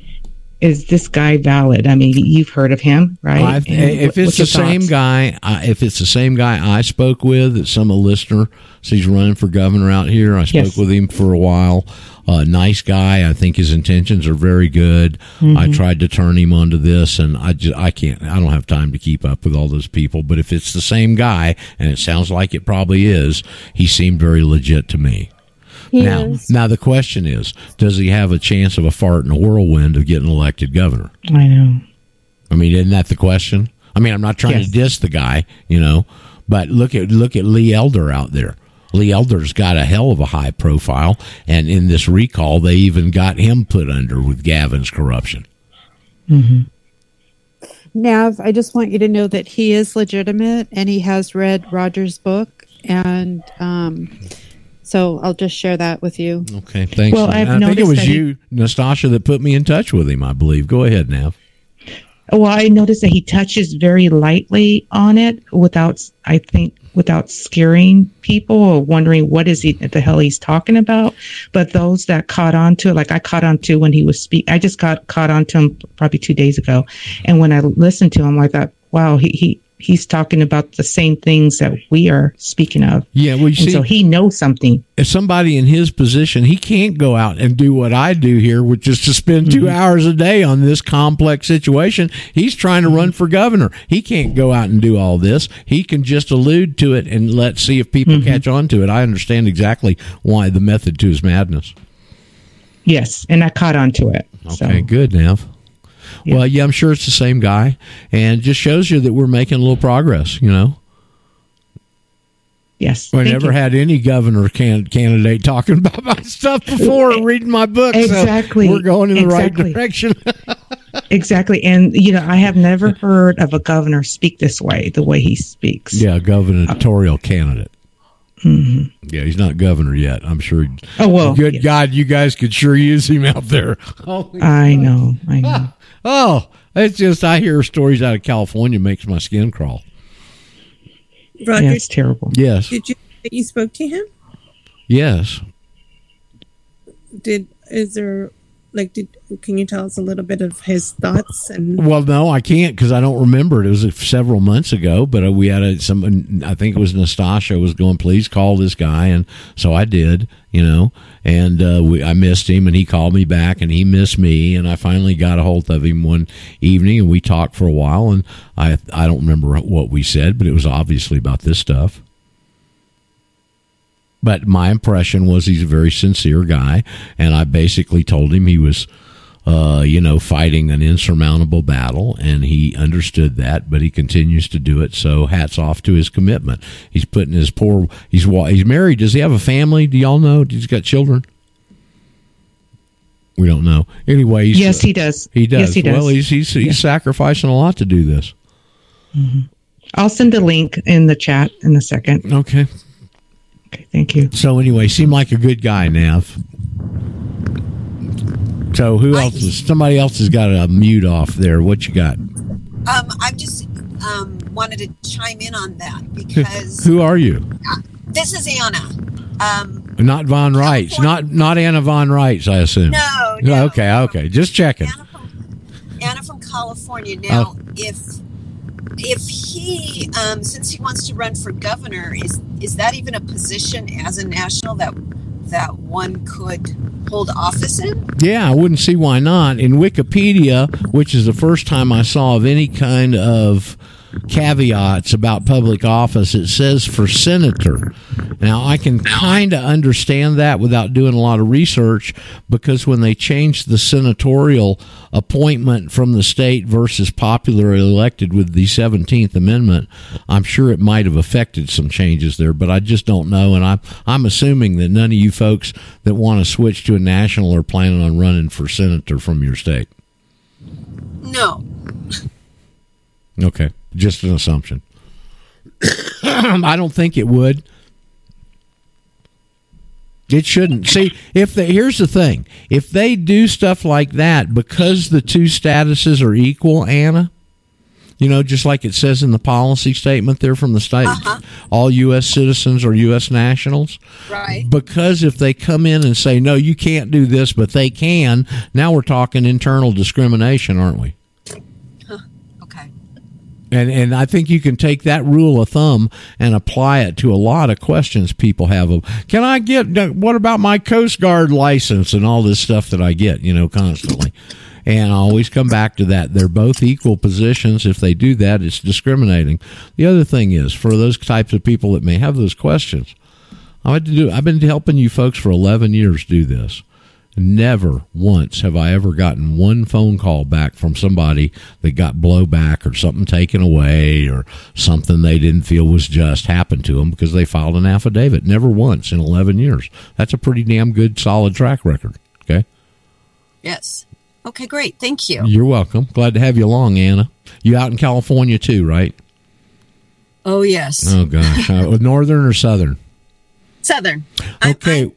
is this guy valid? I mean, you've heard of him, right? And if it's the same thoughts? guy, I, if it's the same guy I spoke with, that some a listener, so he's running for governor out here. I spoke Yes. with him for a while. Uh, nice guy. I think his intentions are very good. I Mhm. tried to turn him onto this, and I just I can't. I don't have time to keep up with all those people. But if it's the same guy, and it sounds like it probably is, he seemed very legit to me. He now, is. now the question is, does he have a chance of a fart in a whirlwind of getting elected governor? I know. I mean, isn't that the question? I mean, I'm not trying Yes. to diss the guy, you know, but look at look at Lee Elder out there. Lee Elder's got a hell of a high profile, and in this recall, they even got him put under with Gavin's corruption. Nav, I just want you to know that he is legitimate and he has read Roger's book. And um, so I'll just share that with you. Okay, thanks. Well, I've I think it was that he- you, Nastasha, that put me in touch with him. I believe. Go ahead, Nav. Well, I noticed that he touches very lightly on it without, I think, without scaring people or wondering what is he the hell he's talking about. But those that caught on to it, like I caught on to when he was speak, I just got caught on to him probably two days ago, and when I listened to him, I thought, wow, he he he's talking about the same things that we are speaking of. Yeah, well, see, so he knows something. if somebody in his position, he can't go out and do what I do here, which is to spend 2 mm-hmm. hours a day on this complex situation. He's trying to run for governor. He can't go out and do all this. He can just allude to it and let's see if people mm-hmm. catch on to it. I understand exactly why the method to his madness. Yes, and I caught on to it. So. Okay, good, Nav. Well, yeah, I'm sure it's the same guy, and just shows you that we're making a little progress. You know, Yes, I never you. had any governor can- candidate talking about my stuff before, or reading my book. so Exactly. we're going in the right direction. Exactly. And, you know, I have never heard of a governor speak this way, the way he speaks. yeah, gubernatorial candidate. Mhm. Yeah, he's not governor yet. I'm sure. Oh, well, good God, you guys could sure use him out there. Holy I know. I know. Oh, it's just I hear stories out of California makes my skin crawl. Roger, Yeah, it's terrible. Yes, did you you spoke to him? yes. Did is there like did can you tell us a little bit of his thoughts and Well, no, I can't because I don't remember it. It was several months ago, but uh, we had a, some. I think it was Nastasha was going. Please call this guy, and so I did. You know, and uh, we I missed him, and he called me back, and he missed me, and I finally got a hold of him one evening, and we talked for a while, and I I don't remember what we said, but it was obviously about this stuff. But my impression was he's a very sincere guy, and I basically told him he was, uh, you know, fighting an insurmountable battle, and he understood that. But he continues to do it. So hats off to his commitment. He's putting his poor. He's he's married. Does he have a family? Do y'all know? He's got children. We don't know. Anyway, he's, Yes, he does. He does. Yes, he does. Well, he's he's, he's sacrificing a lot to do this. I'll send a link in the chat in a second. Okay. Okay, thank you. So anyway, seemed like a good guy, Nav. So who else? Is, somebody else has got a mute off there. What you got? Um, I just um, wanted to chime in on that because Who are you? this is Anna. Um, Not Von Reitz. Not not Anna Von Reitz, I assume. No, no. Okay, okay. Just checking. Anna from California. Now, Oh. if if he, um, since he wants to run for governor, is is that even a position as a national that that one could hold office in? Yeah, I wouldn't see why not. In Wikipedia, which is the first time I saw of any kind of caveats about public office, it says for senator. Now, I can kind of understand that without doing a lot of research because when they changed the senatorial appointment from the state versus popularly elected with the 17th Amendment, I'm sure it might have affected some changes there, but I just don't know. And I'm, I'm assuming that none of you folks that want to switch to a national are planning on running for senator from your state. No. Okay, just an assumption. I don't think it would. It shouldn't. See, if they here's the thing: if they do stuff like that because the two statuses are equal, Anna, You know, just like it says in the policy statement there from the state, Uh-huh. all U.S. citizens are U.S. nationals. Right. Because if they come in and say, no, you can't do this, but they can, now we're talking internal discrimination, aren't we? And and I think you can take that rule of thumb and apply it to a lot of questions people have of can I get what about my Coast Guard license and all this stuff that I get, you know, constantly. And I always come back to that. They're both equal positions. If they do that, it's discriminating. The other thing is for those types of people that may have those questions, I had to do I've been helping you folks for eleven years do this. Never once have I ever gotten one phone call back from somebody that got blowback or something taken away or something they didn't feel was just happened to them because they filed an affidavit. Never once in 11 years. That's a pretty damn good, solid track record. Okay. Yes. Okay, great. Thank you. You're welcome. Glad to have you along, Anna. You out in California too, right? Oh, yes. Oh, gosh. Uh, northern or southern? Southern. Okay. I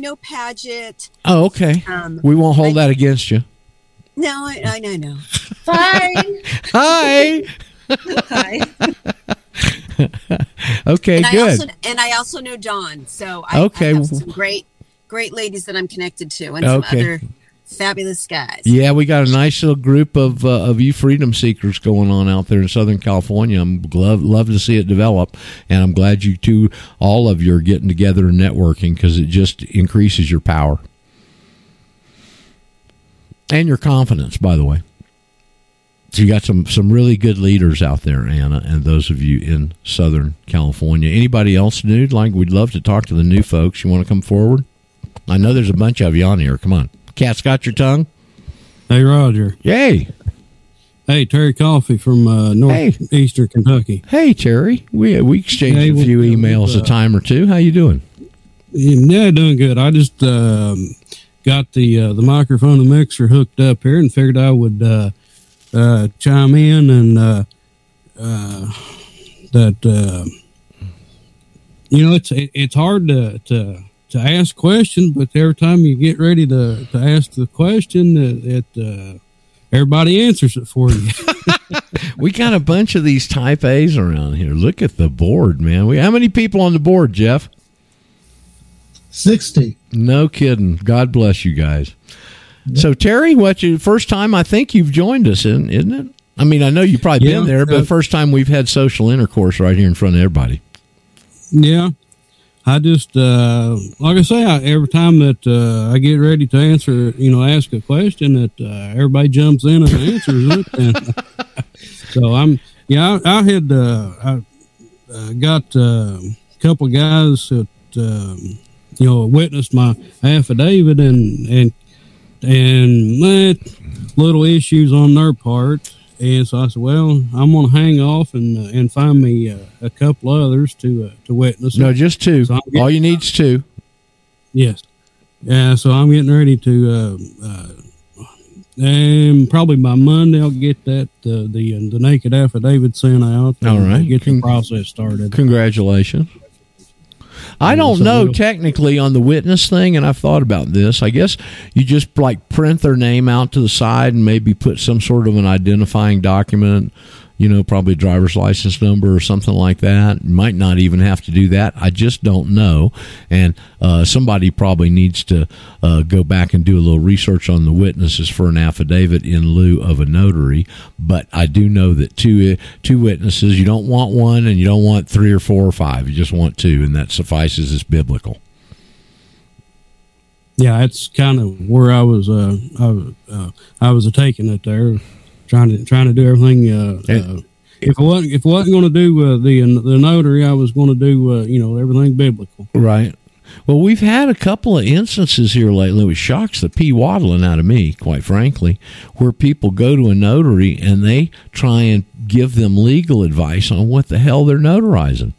know Paget. Oh, okay. Um, we won't hold that against you. No, I, I know, know. Fine. Hi. Hi. okay, and I good. also and I also know Dawn. So I, Okay. I have some great great ladies that I'm connected to and some other fabulous guys. Yeah, we got a nice little group of uh, of you freedom seekers going on out there in Southern California. I'm love love to see it develop, and I'm glad you two, all of you, are getting together and networking because it just increases your power and your confidence. By the way, so you got some some really good leaders out there, Anna, and those of you in Southern California. Anybody else new? Like we'd love to talk to the new folks. You want to come forward? I know there's a bunch of you on here. Come on, cat's got your tongue. Hey, Roger. Yay. Hey, Terry Coffee from uh, northeastern Kentucky. Hey, Terry. We we exchanged Hey, a few what- emails a uh, time or two. How you doing? Yeah, doing good. I just um, got the uh, the microphone and mixer hooked up here and figured I would uh, uh, chime in and uh, uh, that uh, you know it's it, it's hard to to to ask questions, but every time you get ready to to ask the question, it, it uh, everybody answers it for you. We got a bunch of these type A's around here. Look at the board, man. We how many people on the board, Jeff? 60. No kidding. God bless you guys. So Terry, what you first time I think you've joined us in, isn't it? I mean, I know you've probably been there, but uh, first time we've had social intercourse right here in front of everybody. Yeah. I just, uh, like I say, I, every time that uh, I get ready to answer, you know, ask a question, that uh, everybody jumps in and answers it. And so I'm, yeah, I, I had, uh, I uh, got uh, a couple guys that, um, you know, witnessed my affidavit and, and, and eh, little issues on their part. And so I said, well, I'm going to hang off and uh, and find me uh, a couple others to uh, to witness. No, just two. So All you need's two. Yes. Yeah. So I'm getting ready to, uh, uh, and probably by Monday I'll get that uh, the the naked affidavit sent out. All right. and, right. Get the process started. Congratulations. I don't know we'll- technically on the witness thing, and I've thought about this. I guess you just like print their name out to the side and maybe put some sort of an identifying document, you know, probably driver's license number or something like that. Might not even have to do that. I just don't know. And uh, somebody probably needs to uh, go back and do a little research on the witnesses for an affidavit in lieu of a notary. But I do know that two two witnesses, you don't want one, and you don't want three or four or five. You just want two, and that suffices as biblical. Yeah, that's kind of where I was. Uh, I, uh, I was taking it there, trying to trying to do everything. Uh, uh, if I wasn't if I wasn't going to do uh, the the notary, I was going to do uh, you know everything biblical. Right. Well, we've had a couple of instances here lately, which shocks the pee waddling out of me, quite frankly, where people go to a notary and they try and give them legal advice on what the hell they're notarizing.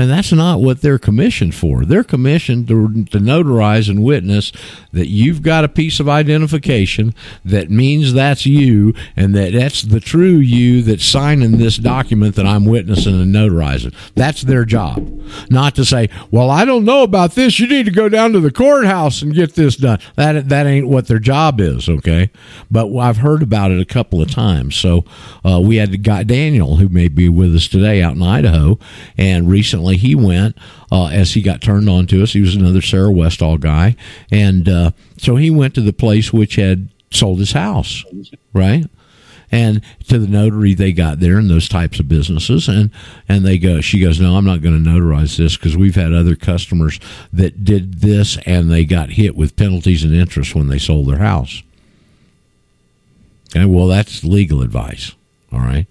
And that's not what they're commissioned for. They're commissioned to, to notarize and witness that you've got a piece of identification that means that's you and that that's the true you that's signing this document that I'm witnessing and notarizing. That's their job. Not to say, well, I don't know about this. You need to go down to the courthouse and get this done. That, that ain't what their job is, okay? But I've heard about it a couple of times. So uh, we had the guy, Daniel, who may be with us today out in Idaho, and recently he went uh, as he got turned on to us. He was another Sarah Westall guy, and uh, so he went to the place which had sold his house, right? And to the notary they got there and those types of businesses, and and they go. She goes, no, I'm not going to notarize this because we've had other customers that did this and they got hit with penalties and interest when they sold their house. Okay, well, that's legal advice. All right.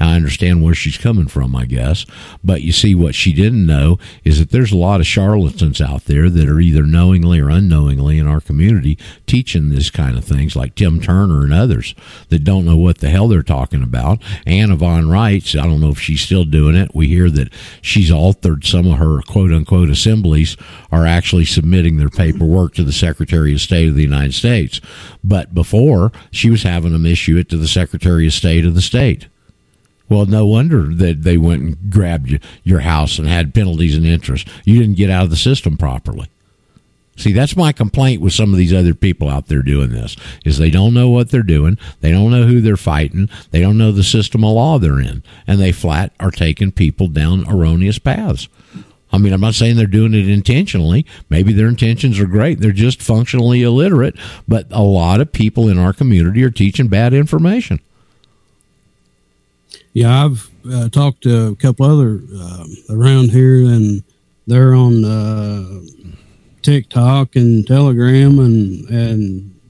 I understand where she's coming from, I guess. But you see, what she didn't know is that there's a lot of charlatans out there that are either knowingly or unknowingly in our community teaching this kind of things, like Tim Turner and others that don't know what the hell they're talking about. Anna Von Reitz, I don't know if she's still doing it. We hear that she's altered some of her quote unquote assemblies are actually submitting their paperwork to the Secretary of State of the United States. But before, she was having them issue it to the Secretary of State of the state. Well, no wonder that they went and grabbed you, your house and had penalties and interest. You didn't get out of the system properly. See, that's my complaint with some of these other people out there doing this is they don't know what they're doing. They don't know who they're fighting. They don't know the system of law they're in. And they flat are taking people down erroneous paths. I mean, I'm not saying they're doing it intentionally. Maybe their intentions are great. They're just functionally illiterate. But a lot of people in our community are teaching bad information. Yeah, I've uh, talked to a couple other um, around here, and they're on uh, TikTok and Telegram, and and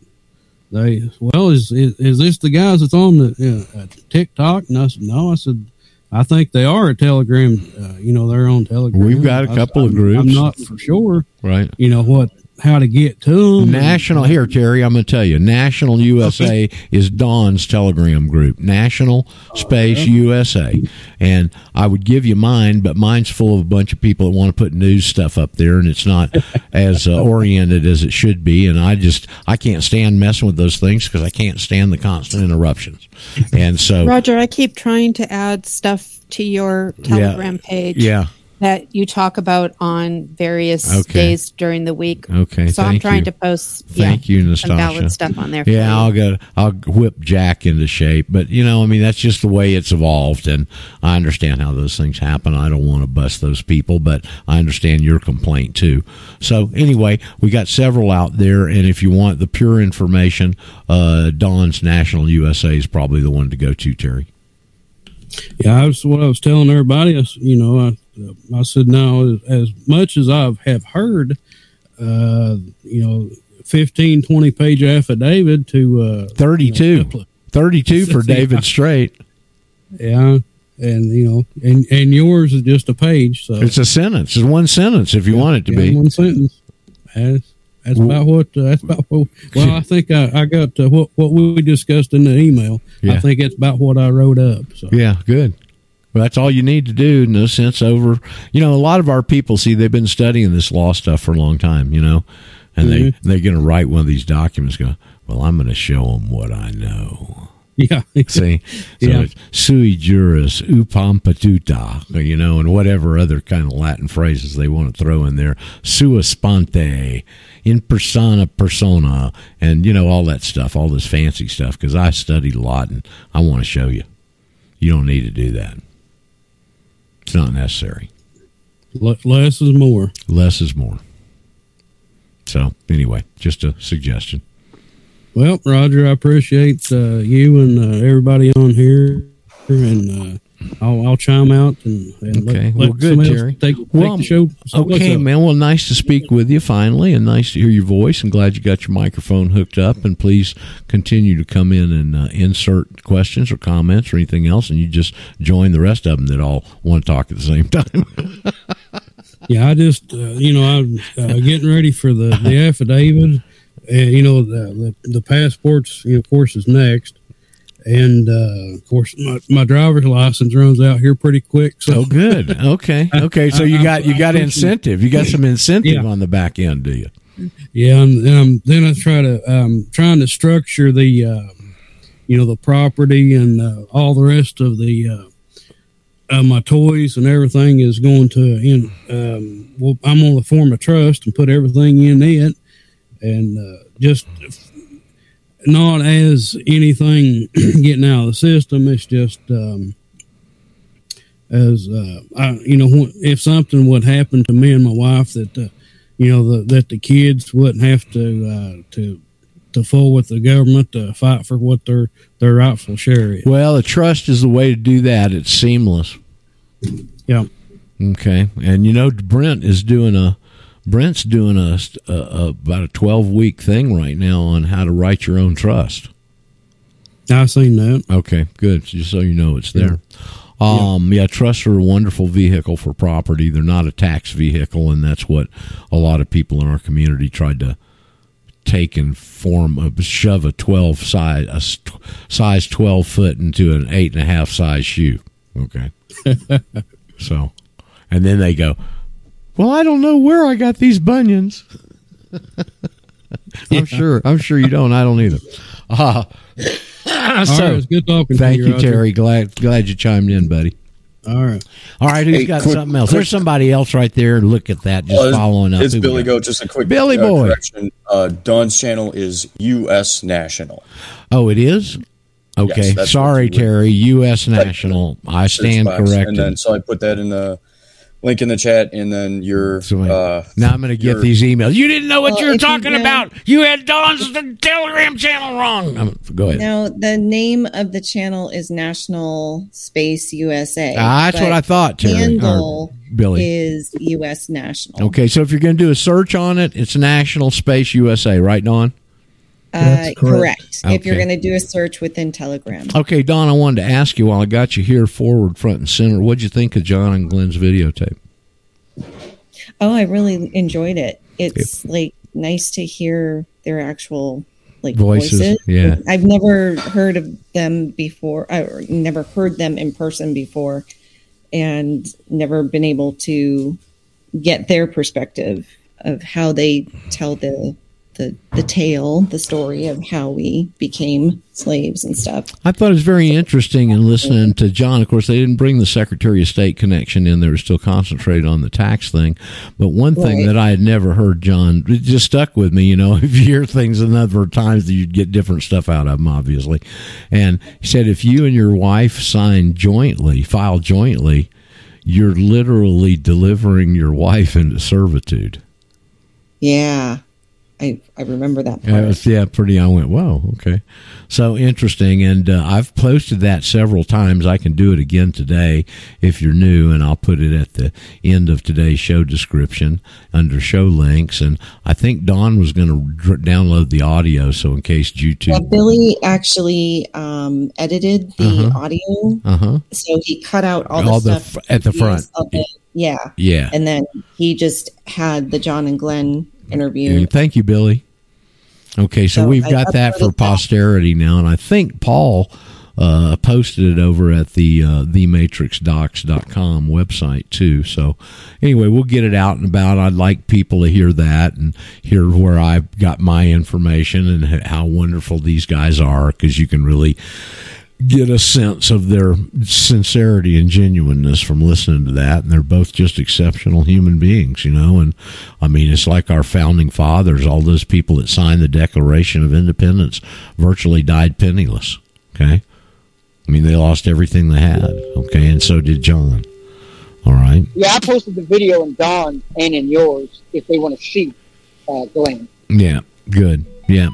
they well, is is, is this the guys that's on the uh, TikTok? And I said, no. I said, I think they are a Telegram. Uh, you know, they're on Telegram. We've got a couple of I'm- groups. I'm not for sure. Right. You know what? How to get to them? National here, Terry. I'm going to tell you. National USA is Don's Telegram group. National Space USA, and I would give you mine, but mine's full of a bunch of people that want to put news stuff up there, and it's not as uh, oriented as it should be. And I just I can't stand messing with those things because I can't stand the constant interruptions. And so, Roger, I keep trying to add stuff to your Telegram page. yeah. That you talk about on various Okay. days during the week. Okay, So I'm trying you. to post Thank yeah, you, some valid stuff on there. for Yeah, you. I'll go. I'll whip Jack into shape, but you know, I mean, that's just the way it's evolved, and I understand how those things happen. I don't want to bust those people, but I understand your complaint too. So anyway, we got several out there, and if you want the pure information, uh, Dawn's National USA is probably the one to go to, Terry. Yeah, that's what I was telling everybody. I, s- you know, I, I said now, as, much as I have heard, uh, you know, 15, 20 page affidavit to uh, 32. 32 for David Straight. Yeah, and you know, and and yours is just a page. So It's a sentence. It's one sentence if you want it to Yeah, be. one sentence. That's that's about what. Uh, that's about what. Well, I think I, I got what what we discussed in the email. Yeah. I think it's about what I wrote up. So Yeah, good. Well, that's all you need to do. No sense over. You know, a lot of our people see they've been studying this law stuff for a long time. You know, and they Mhm. they're going to write one of these documents. Go, well, I'm going to show them what I know. Yeah. See, so Yeah. it's sui juris upam patuta, you know, and whatever other kind of Latin phrases they want to throw in there. Sua sponte, in persona persona, and you know all that stuff, all this fancy stuff. Because I studied a lot, and I want to show you. You don't need to do that. It's not necessary. Le- less is more. Less is more. So anyway, just a suggestion. Well, Roger, I appreciate uh, you and uh, everybody on here, and uh, I'll, I'll chime out and, and Okay, let, well, let good, somebody else Terry. Take, take Well, the show. So okay, man. Well, nice to speak with you finally, and nice to hear your voice. And glad you got your microphone hooked up. And please continue to come in and uh, insert questions or comments or anything else, and you just join the rest of them that all want to talk at the same time. Yeah, I just uh, you know I'm uh, getting ready for the the affidavit, and you know the, the the passports. You know, of course, is next, and uh, of course my, my driver's license runs out here pretty quick. So Oh, good. Okay. Okay. So you got you got incentive. You got some incentive on the back end, do you? Yeah, and, um, then I try to um, trying to structure the uh, you know the property and uh, all the rest of the uh, uh, my toys and everything is going to in. Um, well, I'm going to form a trust and put everything in it, and uh, just not as anything getting out of the system. It's just um, as uh, I, you know, if something would happen to me and my wife that uh, you know the, that the kids wouldn't have to uh, to to fool with the government to fight for what their their rightful share is. Well, a trust is the way to do that. It's seamless. Yeah. Okay. And you know, Brent is doing a Brent's doing a, a, a about a twelve week thing right now on how to write your own trust. I've seen that. Okay, good. Just so you know, it's there. Um, yeah. trusts are a wonderful vehicle for property. They're not a tax vehicle, and that's what a lot of people in our community tried to take and form a shove a twelve size a size twelve foot into an eight and a half size shoe. Okay, so and then they go, well, I don't know where I got these bunions. I'm sure. I'm sure you don't. I don't either. Uh, so, right, it's good talking to Thank you, you, Terry. Glad glad you chimed in, buddy. All right. All right. Who's Hey, got quick- something else? quick- There's somebody else right there. Look at that. Just it's- following up. It's Who Billy got? Goat. Just a quick Billy uh, boy. correction. Uh, Don's channel is U.S. National. Oh, it is. Okay. Yes, Sorry, what you would- Terry. U.S. National. I stand corrected. And then so I put that in the link in the chat, and then your uh, now I'm going to get your- these emails. You didn't know what Well, you were if you talking about. You had Don's Telegram channel wrong. Um, go ahead. Now, the name of the channel is National Space USA. Ah, that's what I thought, Terry, or Handle Billy. is U.S. National. Okay. So if you're going to do a search on it, it's National Space USA, right, Don? Uh, correct. If you're going to do a search within Telegram. Okay, Don, I wanted to ask you while I got you here forward, front, and center, what'd you think of John and Glenn's videotape? Oh, I really enjoyed it. It's like nice to hear their actual like Voices, voices. yeah. I've never heard of them before. I never heard them in person before, and never been able to get their perspective of how they tell the the the tale, the story of how we became slaves and stuff. I thought it was very interesting in listening to John. Of course, they didn't bring the Secretary of State connection in. They were still concentrated on the tax thing. But one thing Right. that I had never heard, John, it just stuck with me. You know, if you hear things a number of times, you'd get different stuff out of them, obviously. And he said, if you and your wife sign jointly, file jointly, you're literally delivering your wife into servitude. Yeah, I I remember that. Yeah, it was, yeah, pretty. I went, whoa, okay. So interesting. And uh, I've posted that several times. I can do it again today if you're new, and I'll put it at the end of today's show description under show links. And I think Don was going to dr- download the audio, so in case Yeah, YouTube. Billy actually um, edited the Uh-huh. audio, Uh huh. so he cut out all, All the the stuff at the front. of. Yeah, Yeah. and then he just had the John and Glenn interview. Yeah, Thank you, Billy. Okay, so, So we've I got that for posterity now, and I think Paul uh, posted it over at the uh, thematrixdocs.com website too. So anyway, we'll get it out and about. I'd like people to hear that and hear where I've got my information and how wonderful these guys are because you can really get a sense of their sincerity and genuineness from listening to that and they're both just exceptional human beings you know and i mean it's like our founding fathers all those people that signed the declaration of independence virtually died penniless okay i mean they lost everything they had okay and so did john all right Yeah, I posted the video in Dawn and in yours if they want to see uh, Glenn. Yeah, good. Yeah.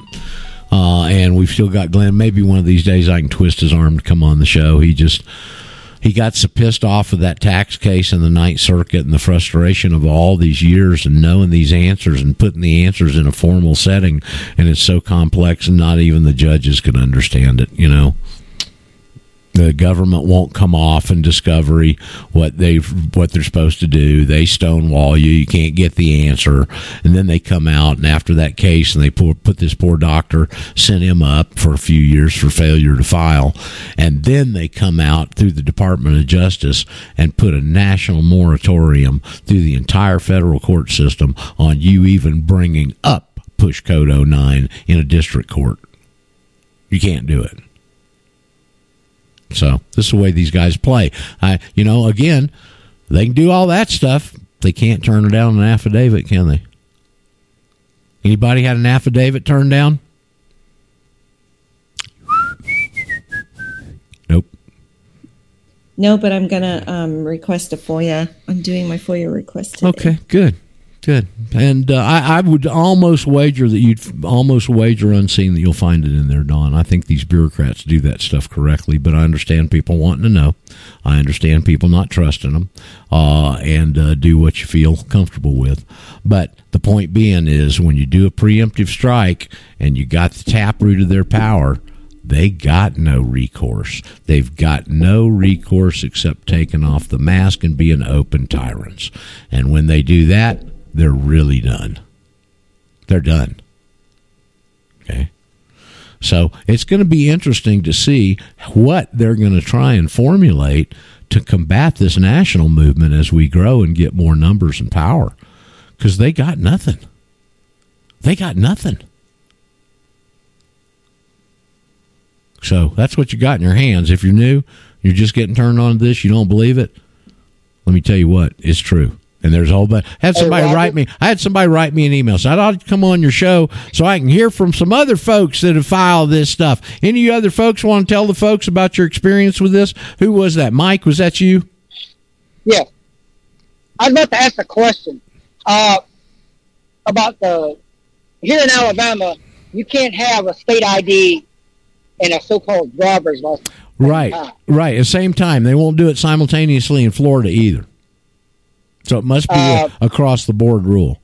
Uh, and we've still got Glenn. Maybe one of these days I can twist his arm to come on the show. He just he got so pissed off with that tax case in the Ninth Circuit and the frustration of all these years and knowing these answers and putting the answers in a formal setting, and it's so complex and not even the judges could understand it. You know. The government won't come off in discovery what they what they're supposed to do. They stonewall you. You can't get the answer, and then they come out and after that case, and they pour, put this poor doctor, sent him up for a few years for failure to file, and then they come out through the Department of Justice and put a national moratorium through the entire federal court system on you even bringing up push code 09 in a district court. You can't do it. So this is the way these guys play. I, you know, again, they can do all that stuff. They can't turn it down an affidavit, can they? Anybody had an affidavit turned down? Nope. No, but I'm gonna um, request a FOIA. I'm doing my FOIA request today. Okay, good, good. And uh, I, I would almost wager that you'd almost wager unseen that you'll find it in there, Don. I think these bureaucrats do that stuff correctly, but I understand people wanting to know. I understand people not trusting them, uh, and uh, do what you feel comfortable with. But the point being is, when you do a preemptive strike and you got the taproot of their power, they got no recourse. They've got no recourse except taking off the mask and being open tyrants. And when they do that, they're really done. They're done. Okay. So it's going to be interesting to see what they're going to try and formulate to combat this national movement as we grow and get more numbers and power. Because they got nothing. They got nothing. So that's what you got in your hands. If you're new, you're just getting turned on to this, you don't believe it. Let me tell you what, it's true. And there's a whole bunch. Had somebody write me. I had somebody write me an email. So I ought to come on your show so I can hear from some other folks that have filed this stuff. Any other folks want to tell the folks about your experience with this? Who was that? Mike, was that you? Yeah. I was about to ask a question uh, about the here in Alabama. You can't have a state ID and a so-called driver's license. Right, right. At the same time, they won't do it simultaneously in Florida either. So it must be Uh, a across the board rule.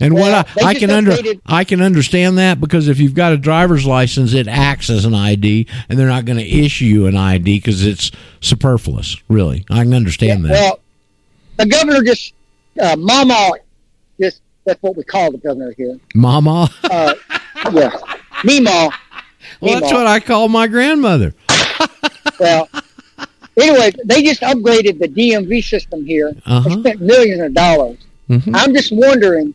And Well, what I, I can under I can understand that because if you've got a driver's license, it acts as an ID, and they're not going to issue you an ID because it's superfluous. Really, I can understand that. Well, the governor just uh, Mama, just that's what we call the governor here. Mama, Uh, yeah, Meemaw. well, that's what I call my grandmother. Well, anyway, they just upgraded the DMV system here. Uh-huh. They spent millions of dollars. Mhm. I'm just wondering,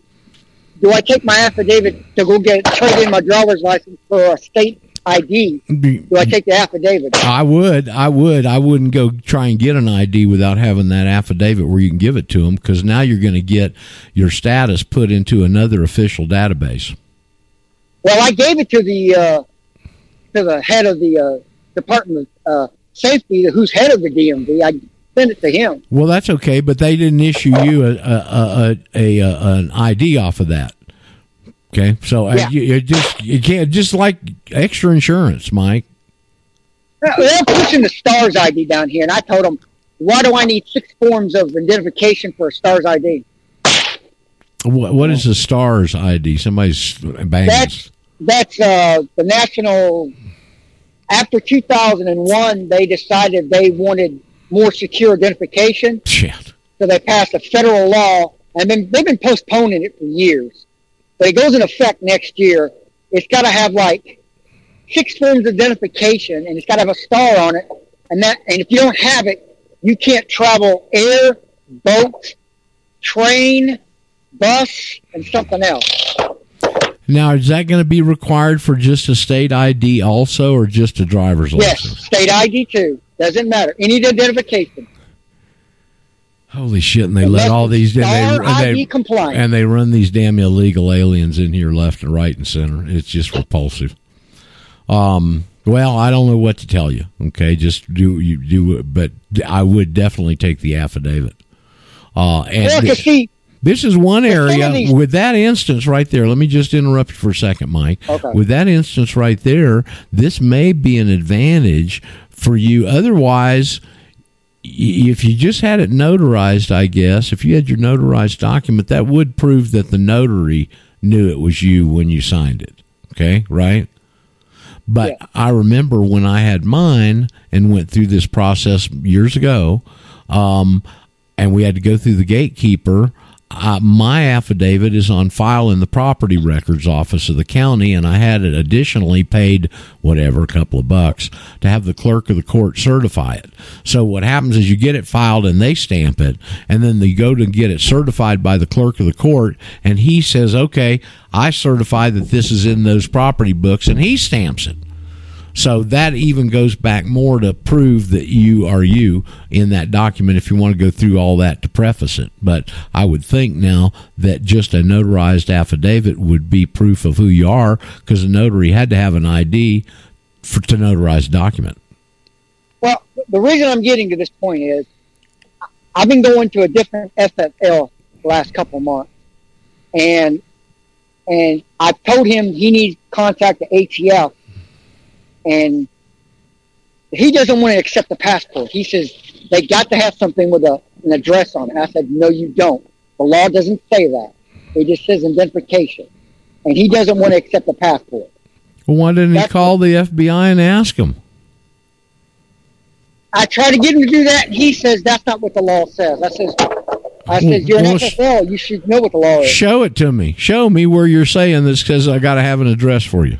do I take my affidavit to go get trade in my driver's license for a state ID? Do I take the affidavit? I would, I would, I wouldn't go try and get an ID without having that affidavit where you can give it to them because now you're going to get your status put into another official database. Well, I gave it to the uh, to the head of the uh, Department of uh, Safety, who's head of the DMV. I sent it to him. Well, that's okay, but they didn't issue you a a, a, a, an ID off of that. Okay, so uh, Yeah. you, you just you can't just like extra insurance, Mike. They're pushing the STARS ID down here, and I told them, why do I need six forms of identification for a STARS ID? What, what is the stars ID? Somebody's banging. That's that's uh, the national. After 2001, they decided they wanted more secure identification, Shit. so they passed a federal law, and then they've been postponing it for years. But it goes in effect next year. It's got to have like six forms of identification, and it's got to have a star on it. And that, and if you don't have it, you can't travel air, boat, train, bus, and something else. Now, is that going to be required for just a state ID also, or just a driver's Yes, license? Yes, state ID too. Doesn't matter. Any identification. Holy shit! And they let all these and they, and they- compliant. and they run these damn illegal aliens in here left and right and center. It's just repulsive. Um. Well, I don't know what to tell you. Okay, just do you do it, but I would definitely take the affidavit. Uh, and Well, see, this is one area with that instance right there. Let me just interrupt you for a second, Mike. Okay. With that instance right there, this may be an advantage for you. Otherwise, if you just had it notarized, I guess, if you had your notarized document, that would prove that the notary knew it was you when you signed it. Okay, right? But I remember when I had mine and went through this process years ago, um, and we had to go through the gatekeeper. Uh, my affidavit is on file in the property records office of the county, and I had it additionally paid whatever, a couple of bucks, to have the clerk of the court certify it. So what happens is you get it filed and they stamp it, and then they go to get it certified by the clerk of the court, and he says, "Okay, I certify that this is in those property books," and he stamps it. So that even goes back more to prove that you are you in that document if you want to go through all that to preface it. But I would think now that just a notarized affidavit would be proof of who you are because the notary had to have an ID for to notarize a document. Well, the reason I'm getting to this point is I've been going to a different FFL the last couple months, and and I've told him he needs contact the ATF, and he doesn't want to accept the passport. He says they got to have something with a, an address on it. I said, no, you don't. The law doesn't say that. It just says identification, and he doesn't want to accept the passport. Well, why didn't he call the FBI and ask them? I try to get him to do that, and he says that's not what the law says. I says, I oh, says you're an Well, sh- FFL. You should know what the law is. Show it to me. Show me where you're saying this because I got to have an address for you.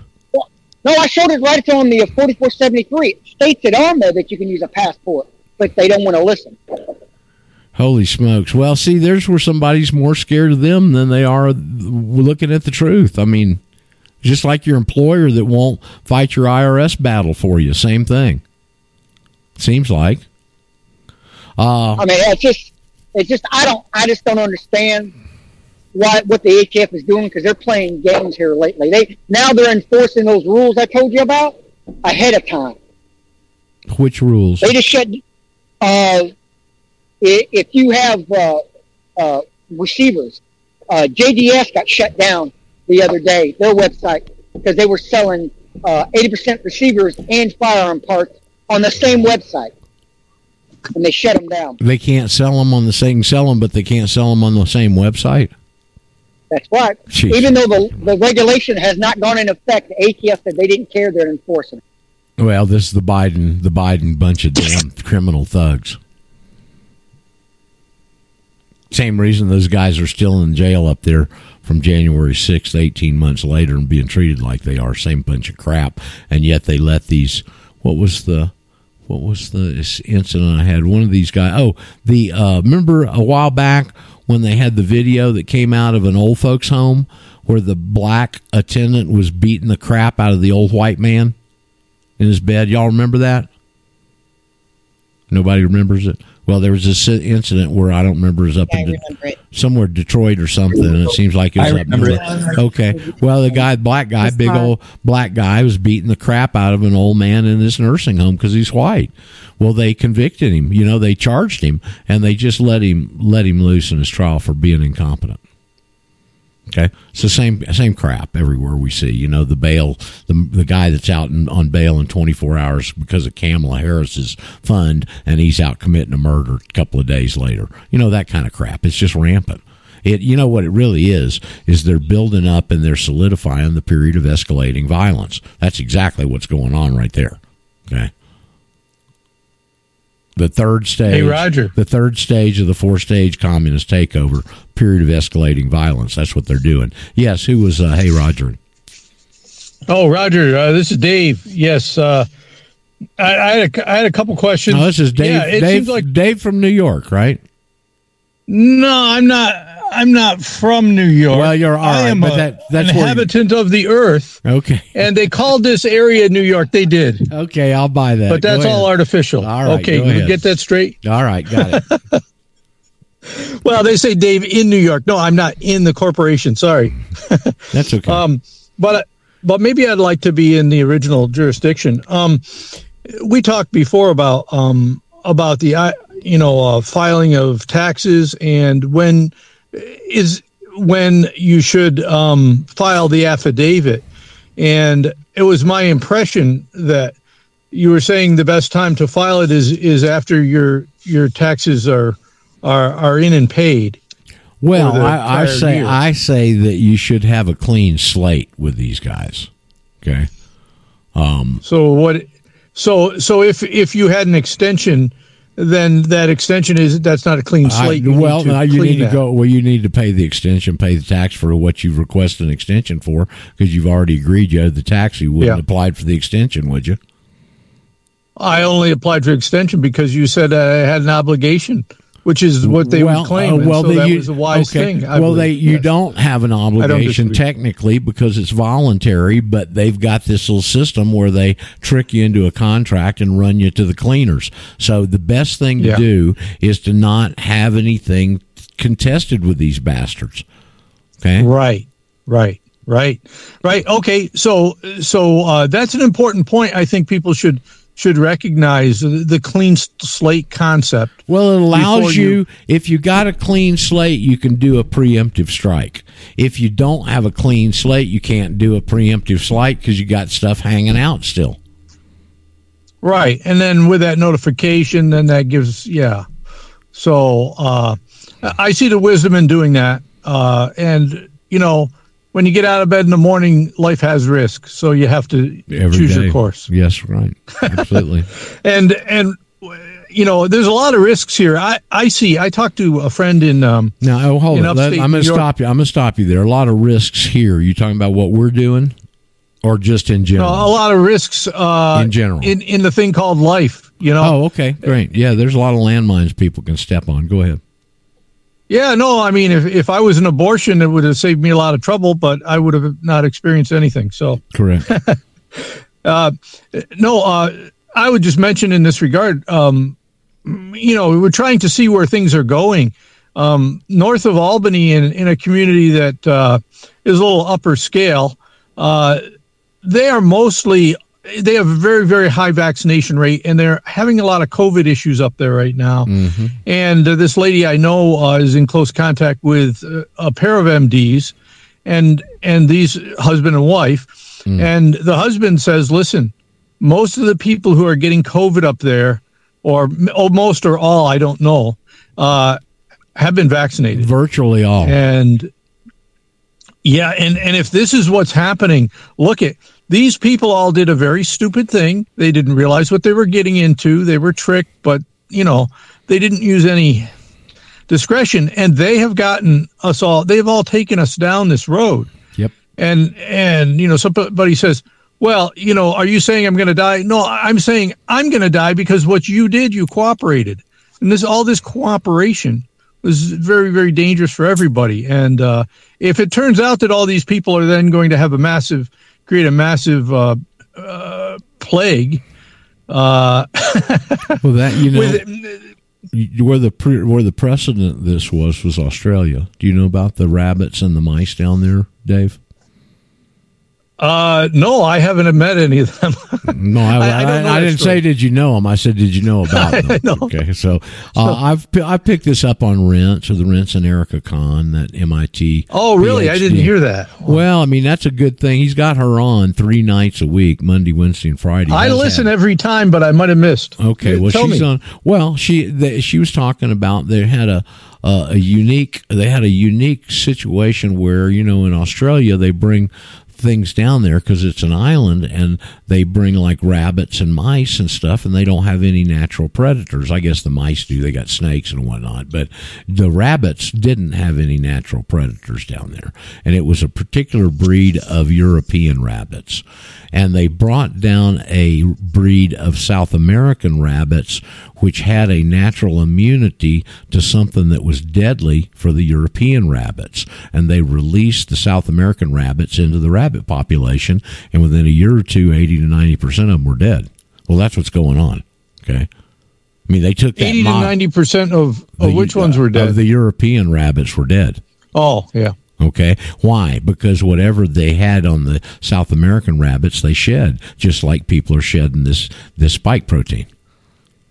No, I showed it right on the 4473. It states it on there that you can use a passport, but they don't want to listen. Holy smokes. Well, see, there's where somebody's more scared of them than they are looking at the truth. I mean, just like your employer that won't fight your IRS battle for you. Same thing. Seems like. Uh, I mean, it's just, it's just, I don't, I just don't understand why what the ATF is doing because they're playing games here lately. They now they're enforcing those rules I told you about ahead of time. which rules? They just shut. Uh, if you have uh, uh, receivers, uh, JDS got shut down the other day. Their website because they were selling uh, eighty percent receivers and firearm parts on the same website, and they shut them down. They can't sell them on the same sell them, but they can't sell them on the same website. That's right. Jeez. Even though the, the regulation has not gone in effect, the ATF said they didn't care. They're enforcing it. Well, this is the Biden, the Biden bunch of damn criminal thugs. Same reason those guys are still in jail up there from January 6th, 18 months later, and being treated like they are. Same bunch of crap. And yet they let these, what was the, what was the incident I had? One of these guys, oh, the, uh, remember a while back when they had the video that came out of an old folks home where the black attendant was beating the crap out of the old white man? in his bed. Y'all remember that? Nobody remembers it. Well, there was this incident where I don't remember. It was up I in De- somewhere Detroit or something, and it seems like it was I up remember north. Okay. Well, the guy, black guy, big old black guy, was beating the crap out of an old man in this nursing home because he's white. Well, they convicted him. You know, they charged him, and they just let him let him loose in his trial for being incompetent. Okay, it's the same same crap everywhere we see. You know, the bail, the the guy that's out in, on bail in 24 hours because of Kamala Harris's fund, and he's out committing a murder a couple of days later. You know that kind of crap. It's just rampant. It, you know what it really is is they're building up and they're solidifying the period of escalating violence. That's exactly what's going on right there. Okay. The third stage, Hey, Roger. the third stage of the four stage communist takeover period of escalating violence. That's what they're doing. Yes, who was? Uh, hey, Roger. Oh, Roger, uh, this is Dave. Yes, uh, I, I, had a, I had a couple questions. No, this is Dave. Yeah, it Dave, seems like Dave from New York, right? no, I'm not. I'm not from New York. Well, you're all I right, am but a- that- that's an where you- inhabitant of the earth, Okay. and they called this area New York. They did, Okay, I'll buy that. but that's all artificial. All right, okay, go we ahead. get that straight. All right, got it. Well, they say Dave in New York. No, I'm not in the corporation. Sorry. That's okay. Um, but but maybe I'd like to be in the original jurisdiction. Um, we talked before about um about the uh, you know uh, filing of taxes and when is when you should um file the affidavit. And it was my impression that you were saying the best time to file it is is after your your taxes are are are in and paid. Well, I, I say year. I say that you should have a clean slate with these guys. Okay, Um, So what? So so if if you had an extension, then that extension is that's not a clean slate. Need well, now uh, you need to go. Well, you need to pay the extension, pay the tax for what you've requested an extension for, because you've already agreed you had the tax. You wouldn't Yeah. have applied for the extension, would you? I only applied for extension because you said I had an obligation, which is what they well, would claim. uh, well, so they- that you- was a wise okay. thing. I well, they you Yes. don't have an obligation technically because it's voluntary, but they've got this little system where they trick you into a contract and run you to the cleaners. So the best thing to Yeah. do is to not have anything contested with these bastards. Okay. Right. Right. Right. Right. Okay. So so uh, that's an important point. I think people should should recognize the, clean slate concept. Well, it allows you, if you got a clean slate, you can do a preemptive strike. If you don't have a clean slate, you can't do a preemptive strike because you got stuff hanging out still. Right. And then with that notification, then that gives, yeah. So uh, I see the wisdom in doing that. Uh, and, you know, when you get out of bed in the morning, life has risk. So you have to Every choose day. your course. Yes, right. Absolutely. And, and, you know, there's a lot of risks here. I, I see, I talked to a friend in, um, now, oh, hold in on. Let- I'm going to stop you. I'm going to stop you there. A lot of risks here. You talking about what we're doing or just in No, general? a lot of risks uh, In general. in in the thing called life. You know. Oh, okay. Great. Yeah, there's a lot of landmines people can step on. Go ahead. Yeah, no, I mean, if if I was an abortion, it would have saved me a lot of trouble, but I would have not experienced anything. So, Correct. uh, no, uh, I would just mention in this regard, um, you know, we're trying to see where things are going. Um, north of Albany, in in a community that uh, is a little upper scale, uh, they are mostly they have a very very high vaccination rate, and they're having a lot of COVID issues up there right now. Mm-hmm. And uh, this lady I know uh, is in close contact with uh, a pair of MDs, and and these husband and wife. And the husband says, "Listen, most of the people who are getting COVID up there, or m- oh, most or all, I don't know, uh, have been vaccinated. Virtually all. And yeah, and and if this is what's happening, look at these people all did a very stupid thing. They didn't realize what they were getting into. They were tricked, but you know, they didn't use any discretion and they have gotten us all they've all taken us down this road. Yep. And and you know, somebody says, "Well, you know, are you saying I'm going to die?" No, I'm saying I'm going to die because what you did, you cooperated. And this all this cooperation was very very dangerous for everybody. And uh, if it turns out that all these people are then going to have a massive create a massive uh, uh, plague, uh, Well, that you know, with, where the pre, where the precedent this was was Australia. Do you know about the rabbits and the mice down there, Dave? Uh, no, I haven't met any of them. No, I, I- I I, don't know I didn't story. say did you know them. I said did you know about them. Okay, so uh, I've pi- I picked this up on Rents or the Rents and Erica Kahn that MIT. oh, really? I didn't hear that. Well, I mean that's a good thing. He's got her on three nights a week, Monday, Wednesday, and Friday. I listen every time, but I might have missed. Okay, well Tell she's me. on. Well, she the, she was talking about they had a uh, a unique they had a unique situation where you know in Australia they bring things down there because it's an island and they bring like rabbits and mice and stuff and they don't have any natural predators. I guess the mice do. They got snakes and whatnot but the rabbits didn't have any natural predators down there. And it was a particular breed of european rabbits. And they brought down a breed of south american rabbits which had a natural immunity to something that was deadly for the European rabbits. And they released the South American rabbits into the rabbit population, and within a year or two, 80 to 90% of them were dead. Well, that's what's going on. Okay. I mean, they took that Eighty to mo- ninety percent of, of the- which ones were uh, Of dead? the European rabbits were dead. oh, yeah. Okay. Why? Because whatever they had on the South American rabbits, they shed, just like people are shedding this, this spike protein.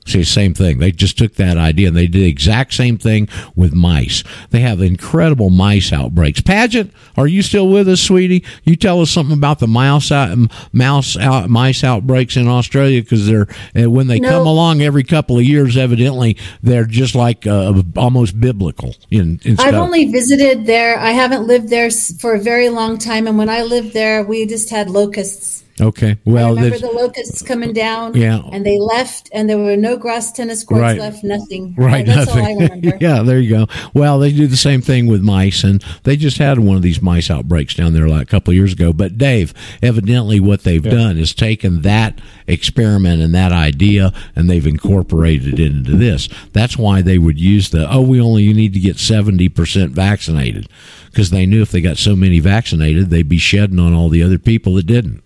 See, same thing. They just took that idea and they did the exact same thing with mice. They have incredible mice outbreaks. Pageant, are you still with us, sweetie? You tell us something about the mouse out, mouse out, mice outbreaks in Australia because they're uh, when they No. come along every couple of years. Evidently, they're just like uh, almost biblical in, in I've only visited there. I haven't lived there for a very long time. And when I lived there, we just had locusts. Okay. Well, Remember the locusts coming down? Yeah. And they left, and there were no grass tennis courts Right. left, nothing. Right, That's nothing. all I remember. yeah, there you go. Well, they do the same thing with mice, and they just had one of these mice outbreaks down there like a couple of years ago. But Dave, evidently, what they've done is taken that experiment and that idea, and they've incorporated it into this. That's why they would use the oh, we only need to get seventy percent vaccinated, because they knew if they got so many vaccinated, they'd be shedding on all the other people that didn't.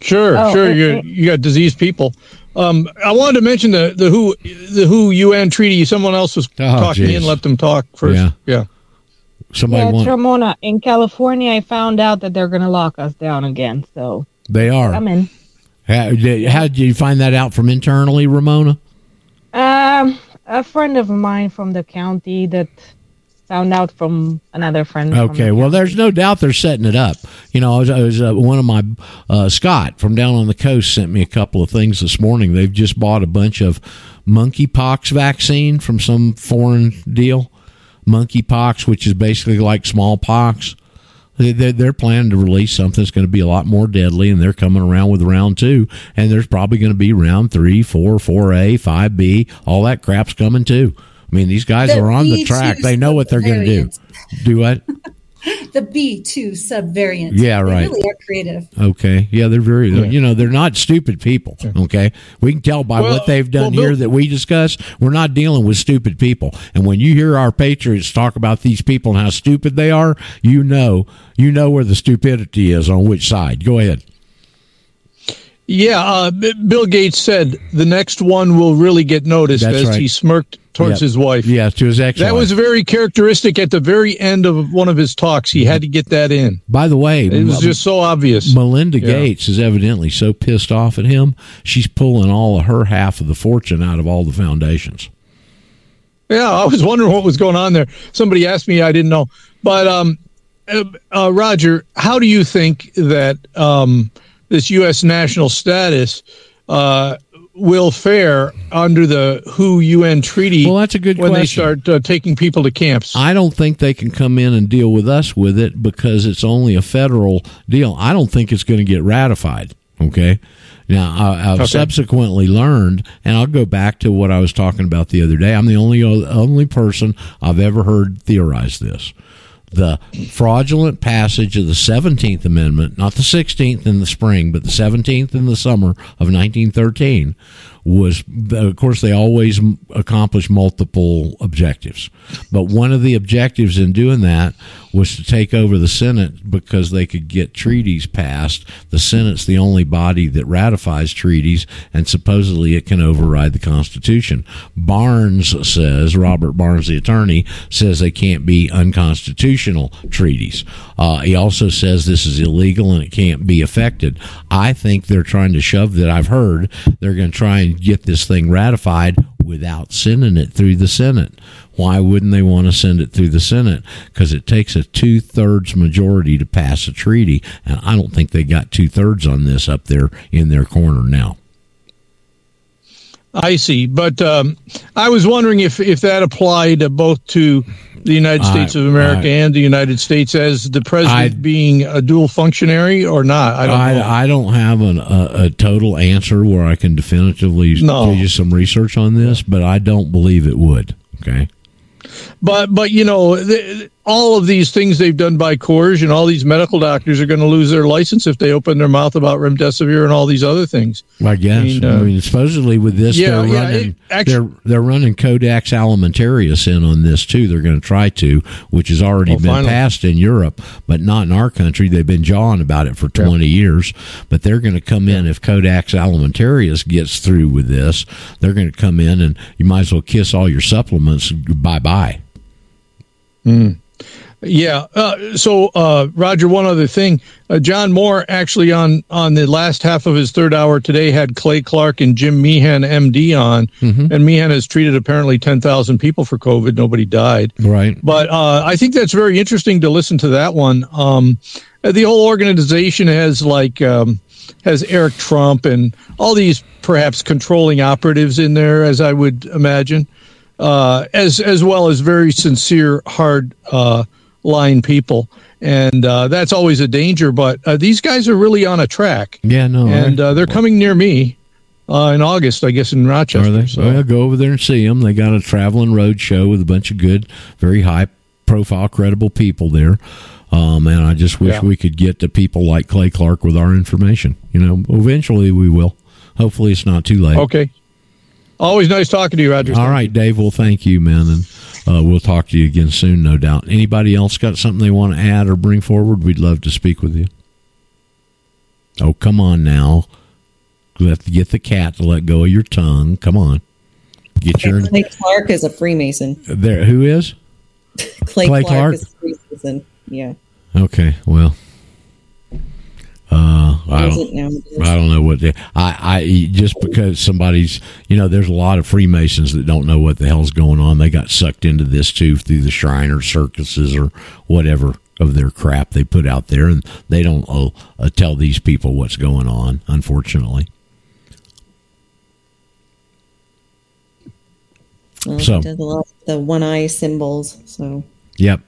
Sure, Oh, sure. it- You it- you got diseased people. Um, I wanted to mention the the who the who UN treaty. Someone else was talking Oh, jeez. in. Let them talk first. Yeah. yeah. Somebody yeah, want Ramona, in California, I found out that they're going to lock us down again. So they are. I'm in. How, did, how did you find that out from internally, Ramona? Um, a friend of mine from the county that found out from another friend. Okay, well, there's no doubt they're setting it up. You know, I was, I was uh, one of my uh, Scott from down on the coast sent me a couple of things this morning. They've just bought a bunch of monkeypox vaccine from some foreign deal. Monkeypox, which is basically like smallpox. They- They're, they're planning to release something that's going to be a lot more deadly, and they're coming around with round two. And there's probably going to be round three, four, four A, five B. All that crap's coming too. I mean, these guys The are on the B2 track. They know what they're going to do. Do what? The B2 subvariant. Yeah, They right. really are creative. Okay. Yeah, they're very, you know, they're not stupid people. Okay. We can tell by Well, what they've done well, here Bill- that we discuss. We're not dealing with stupid people. And when you hear our patriots talk about these people and how stupid they are, you know, you know where the stupidity is on which side. Go ahead. Yeah, uh, B- Bill Gates said the next one will really get noticed That's as right. he smirked towards Yeah. his wife. Yeah, to his ex. That was very characteristic at the very end of one of his talks. He had to get that in. By the way, It was just so obvious. Melinda Yeah. Gates is evidently so pissed off at him, she's pulling all of her half of the fortune out of all the foundations. Yeah, I was wondering what was going on there. Somebody asked me, I didn't know. But um, uh, uh, Roger, how do you think that um, this U.S. national status uh, will fare under the WHO UN treaty? Well, that's a good when they start uh, taking people to camps. I don't think they can come in and deal with us with it because it's only a federal deal. I don't think it's going to get ratified. Okay. Now, I, I've Okay. subsequently learned, and I'll go back to what I was talking about the other day. I'm the only only person I've ever heard theorize this. The fraudulent passage of the 17th Amendment, not the 16th in the spring, but the 17th in the summer of 1913, was, of course, they always accomplish multiple objectives. But one of the objectives in doing that was to take over the Senate because they could get treaties passed. The Senate's the only body that ratifies treaties, and supposedly it can override the Constitution. Barnes says, Robert Barnes, the attorney, says they can't be unconstitutional treaties. Uh, he also says this is illegal and it can't be affected. I think they're trying to shove that. I've heard they're going to try and get this thing ratified without sending it through the Senate. Why wouldn't they want to send it through the Senate? Because it takes a two thirds majority to pass a treaty, and I don't think they got two thirds on this up there in their corner now. I see, but um, I was wondering if if that applied both to the United I- States of America I- and the United States as the president I- being a dual functionary or not. I don't. I, I don't have an, a, a total answer where I can definitively No. you some research on this, but I don't believe it would. Okay. But but you know, th all of these things they've done by coercion, all these medical doctors are going to lose their license if they open their mouth about remdesivir and all these other things. I guess. I mean, mean, uh, supposedly with this, yeah, they're yeah, running. it actu- they're they're running Codex Alimentarius in on this too. They're going to try to, which has already Oh, been finally. passed in Europe, but not in our country. They've been jawing about it for twenty years, but they're going to come in if Codex Alimentarius gets through with this. They're going to come in and you might as well kiss all your supplements bye bye. Mm. Yeah. Uh, so, uh, Roger, one other thing. Uh, John Moore actually on on the last half of his third hour today had Clay Clark and Jim Meehan, MD, on, Mm-hmm. and Meehan has treated apparently ten thousand people for COVID. Nobody died. Right. But uh, I think that's very interesting to listen to that one. Um, the whole organization has like um, has Eric Trump and all these perhaps controlling operatives in there, as I would imagine, uh, as as well as very sincere, hard uh, line people, and uh, that's always a danger. But uh, these guys are really on a track. Yeah, no, and uh, they're coming near me uh, in August, I guess, in Rochester. Are they? So. Well, go over there and see them. They got a traveling road show with a bunch of good, very high profile, credible people there. Um, and I just wish Yeah. we could get to people like Clay Clark with our information. You know, eventually we will. Hopefully, it's not too late. Okay. Always nice talking to you, Roger. All right, Dave. Well, thank you, man, and uh, we'll talk to you again soon, no doubt. Anybody else got something they want to add or bring forward? We'd love to speak with you. Oh, come on now. Let get the cat to let go of your tongue. Come on, get your Clay Clark is a Freemason. there. Who is? Clay, Clay Clark, Clark? is a Freemason. Yeah. Okay, well, uh, I don't. I don't know what they, I, I just because somebody's, you know, there's a lot of Freemasons that don't know what the hell's going on. They got sucked into this too through the Shriner circuses or whatever of their crap they put out there, and they don't uh, uh, tell these people what's going on. Unfortunately, Well, So- he does a lot of the one eye symbols. So Yep.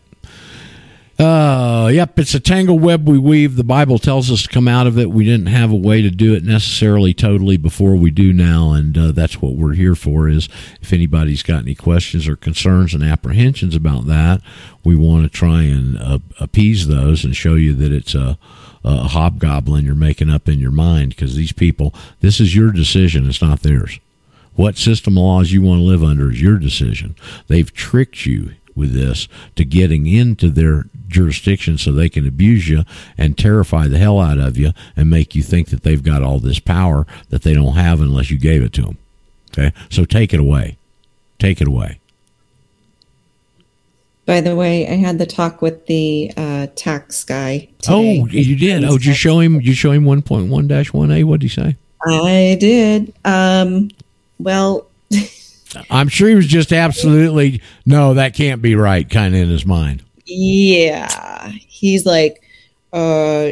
Uh, yep, it's a tangle web we weave. The Bible tells us to come out of it. We didn't have a way to do it necessarily totally before we do now, and uh, that's what we're here for. Is if anybody's got any questions or concerns and apprehensions about that, we want to try and uh, appease those and show you that it's a, a hobgoblin you're making up in your mind. Because these people, this is your decision; it's not theirs. What system of laws you want to live under is your decision. They've tricked you with this to getting into their jurisdiction so they can abuse you and terrify the hell out of you and make you think that they've got all this power that they don't have unless you gave it to them. Okay? So take it away. Take it away. by the way, I had the talk with the uh, tax guy. Oh, you did. Oh, did you show him you show him one point one dash one a. What did he say? I did. Um, well, I'm sure he was just absolutely no, that can't be right kind of in his mind. Yeah, he's like, uh,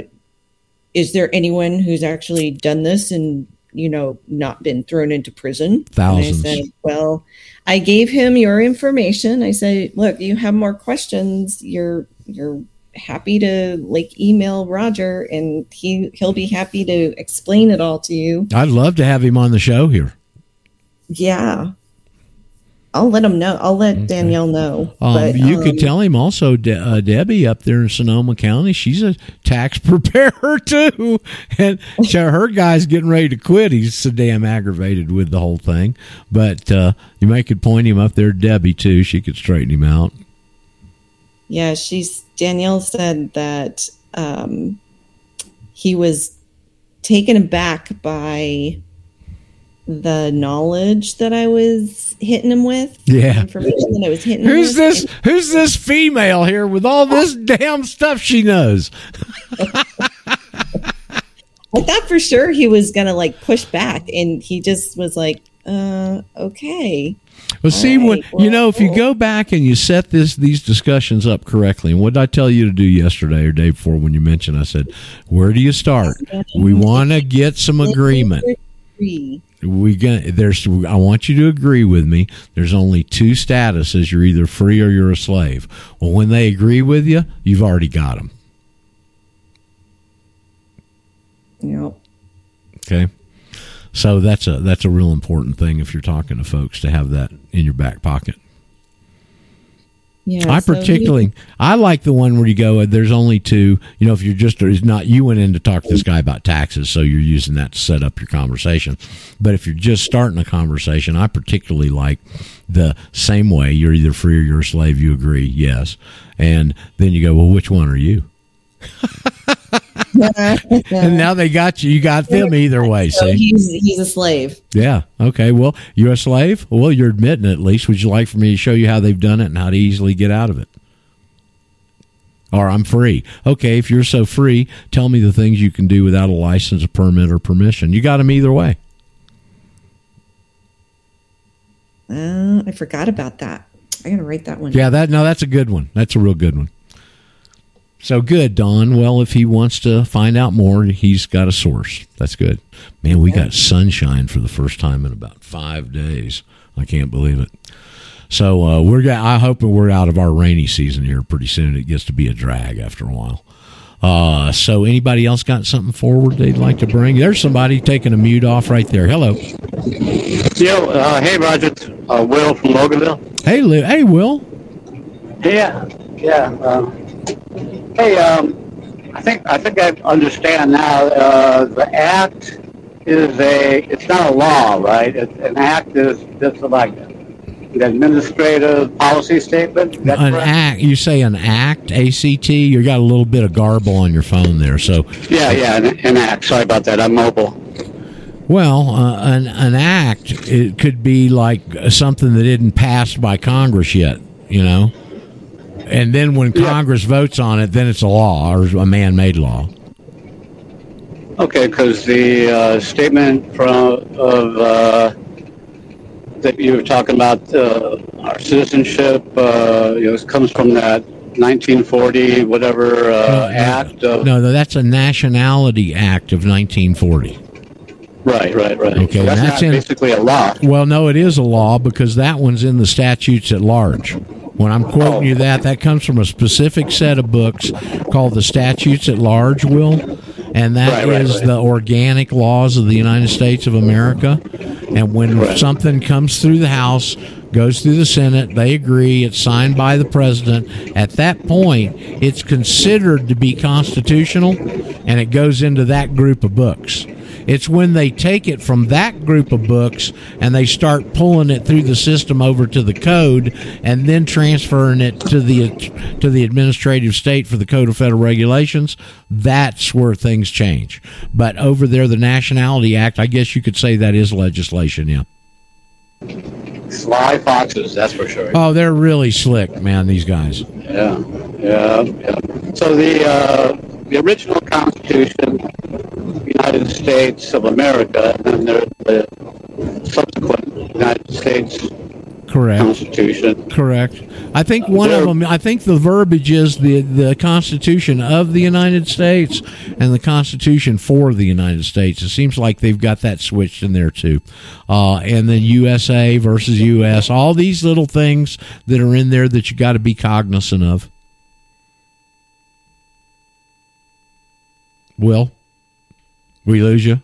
is there anyone who's actually done this and you know not been thrown into prison? Thousands. And I said, well, I gave him your information. I said, look, you have more questions. You're you're happy to like email Roger, and he he'll be happy to explain it all to you. I'd love to have him on the show here. Yeah. I'll let him know. I'll let Danielle know. Um, but, you could um, tell him also, De- uh, Debbie up there in Sonoma County, she's a tax preparer too, and so her guy's getting ready to quit. He's so damn aggravated with the whole thing. But uh, you may could point him up there, Debbie too. She could straighten him out. Yeah, she's Danielle said that um, he was taken aback by the knowledge that I was hitting him with. Yeah. information that I was hitting him Who's with. this? Who's this female here with all this damn stuff she knows? I thought for sure he was gonna like push back, and he just was like, uh, "Okay." Well, see, All when right, you know, if you go back and you set this these discussions up correctly, and what did I tell you to do yesterday or day before when you mentioned? I said, where do you start? We want to get some agreement. Agree. We gonna there's. I want you to agree with me. There's only two statuses. You're either free or you're a slave. Well, when they agree with you, you've already got them. Yep. Okay. So that's a that's a real important thing if you're talking to folks to have that in your back pocket. Yeah. I so particularly I like the one where you go. uh, There's only two. You know, if you're just it's not you went in to talk to this guy about taxes, so you're using that to set up your conversation. But if you're just starting a conversation, I particularly like the same way. You're either free or you're a slave. You agree, yes, and then you go, well, which one are you? and now they got you. You got them either way. So See, he's he's a slave. yeah. Okay. Well, you're a slave. Well, you're admitting at least. Would you like for me to show you how they've done it and how to easily get out of it? Or I'm free. Okay. If you're so free, tell me the things you can do without a license, a permit, or permission. You got them either way. Uh, I forgot about that. I gotta write that one. Yeah. That no, that's a good one. That's a real good one. So good, Don. Well, if he wants to find out more, he's got a source. That's good. Man, we got sunshine for the first time in about five days. I can't believe it. So uh, we're I hope we're out of our rainy season here pretty soon. It gets to be a drag after a while. Uh, so anybody else got something forward they'd like to bring? There's somebody taking a mute off right there. Hello. Yo, uh, hey Roger, uh, Will from Loganville. Hey, Lou. Hey, Will. Yeah, yeah. Uh, hey, um, I think I think I understand now. Uh, the act is a it's not a law, right? It's, an act is just like an administrative policy statement. That's An correct? act. You say an act, ACT. You got a little bit of garble on your phone there. So, Yeah, yeah, an, an act. Sorry about that. I'm mobile. well, uh, an an act it could be like something that isn't passed by Congress yet. You know, and then when Congress votes on it, then it's a law or a man-made law. Okay, because the uh, statement from of uh, that you were talking about uh, our citizenship, uh, you know, comes from that 1940 whatever uh, act. Of, No, no, that's a Nationality Act of 1940. Right, right, right. Okay, that's, that's in- basically a law. Well, no, it is a law because that one's in the statutes at large. When I'm quoting you oh. that, that comes from a specific set of books called the Statutes at Large, Will, and that is Right, right, right. the organic laws of the United States of America. And when something comes through the House, goes through the Senate, they agree, it's signed by the president. At that point, it's considered to be constitutional, and it goes into that group of books. It's when they take it from that group of books and they start pulling it through the system over to the code and then transferring it to the to the administrative state for the code of federal regulations. That's where things change. But over there, the Nationality Act, I guess you could say that is legislation. Yeah. Sly foxes, that's for sure. Oh, they're really slick, man. These guys. Yeah, yeah, yeah. So the uh, the original Constitution, United States of America, and then there's the subsequent United States Correct. Constitution. Correct. I think one of them. I think the verbiage is the the Constitution of the United States and the Constitution for the United States. It seems like they've got that switched in there too. Uh, and then USA versus US. All these little things that are in there that you got to be cognizant of. Will, we lose you?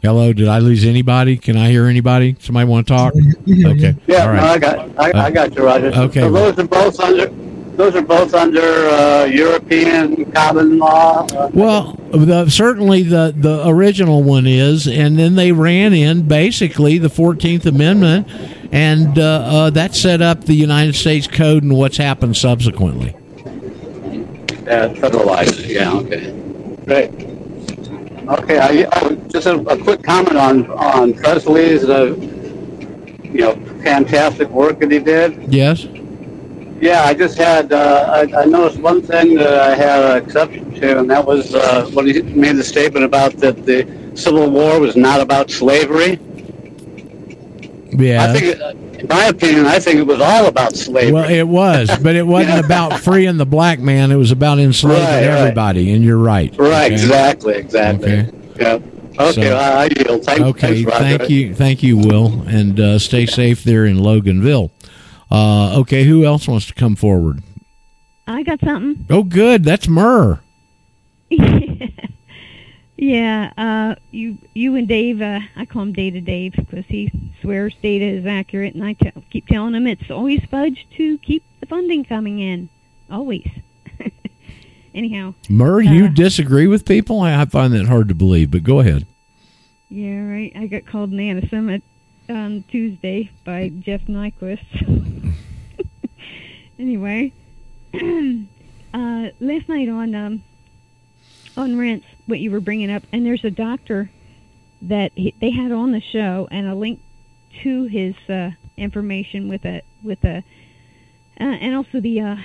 Hello, did I lose anybody? Can I hear anybody? Somebody want to talk? Okay. Yeah, All no. I got, I, I got you, Roger. Okay. So those are both under, those are both under uh, European common law. Uh, Well, the, certainly the, the original one is, and then they ran in basically the Fourteenth Amendment, and uh, uh, that set up the United States Code and what's happened subsequently. uh, federalized. Yeah. Okay. Great. Okay. I, just a, a quick comment on on Presley's, uh, you know, fantastic work that he did. Yes. Yeah, I just had uh, I, I noticed one thing that I had an exception to, and that was uh, when he made the statement about that the Civil War was not about slavery. Yeah. I think, uh, in my opinion, I think it was all about slavery. Well, it was, but it wasn't about freeing the black man. It was about enslaving Right, right. everybody. And you're right. Right, Okay? exactly, exactly. Okay. Yeah. Okay, So- I, I yield. Thank, Okay, thanks, thank you, thank you, Will, and uh, stay safe there in Loganville. Uh, okay, who else wants to come forward? I got something. Oh, good, that's Murr. Yeah, uh, you you and Dave, uh, I call him Data Dave because he swears data is accurate, and I keep telling him it's always fudge to keep the funding coming in, always. Anyhow, Murr, you disagree with people? I, I find that hard to believe, but go ahead. yeah, right. I got called an antisemit on Tuesday by Jeff Nyquist. anyway, uh, last night on um, on Rense, what you were bringing up, and there's a doctor that he, they had on the show, and a link to his uh, information with a with a, uh, and also the uh,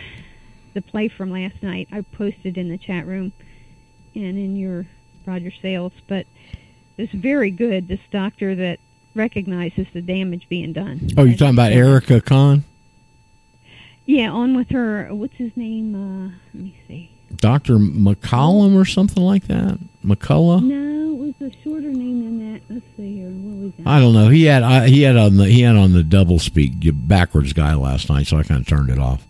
the play from last night. I posted in the chat room and in your Roger Sayles, but it's very good. This doctor that recognizes the damage being done. Oh, you're talking about Erica Kahn? Yeah, on with her. What's his name? Uh, let me see. Dr. McCollum or something like that? McCullough? No, it was the shorter name than that? Let's see here. What was that? I don't know. He had I, he had on the he had on the double speak backwards guy last night, so I kind of turned it off.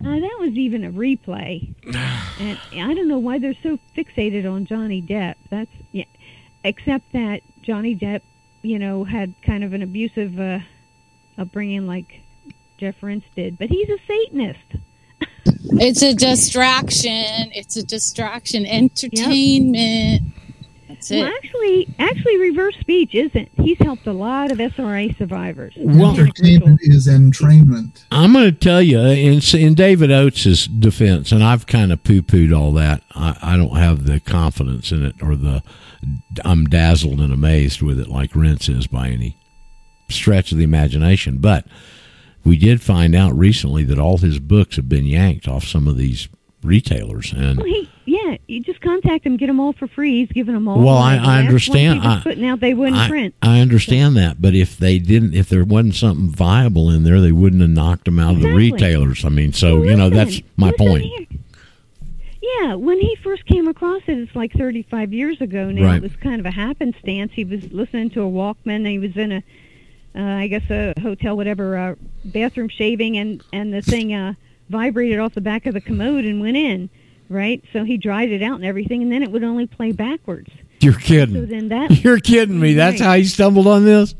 Uh, that was even a replay, and I don't know why they're so fixated on Johnny Depp. That's yeah, except that Johnny Depp, you know, had kind of an abusive uh, upbringing like Jeff Rense did, but he's a Satanist. It's a distraction. It's a distraction. Entertainment. That's it. Well, actually, actually, reverse speech isn't. He's helped a lot of SRA survivors. Entertainment is entrainment. I'm going to tell you in in David Oates' defense, and I've kind of poo pooed all that. I, I don't have the confidence in it, or the I'm dazzled and amazed with it like Rense is by any stretch of the imagination. But we did find out recently that all his books have been yanked off some of these retailers, and Well, he, yeah, you just contact him, get them all for free. He's giving them all. Well. I- I understand. I- putting out, they wouldn't I, print. I understand that, but if they didn't, if there wasn't something viable in there, they wouldn't have knocked them out of the retailers. I mean, so you know that's my point. Yeah, when he first came across it, it's like 35 years ago now. Right. It was kind of a happenstance. He was listening to a Walkman. and He was in a, uh, I guess a hotel, whatever, uh, bathroom shaving, and and the thing uh, vibrated off the back of the commode and went in. Right, so he dried it out and everything, and then it would only play backwards. You're kidding. So then that You're kidding me. That's Right. how he stumbled on this.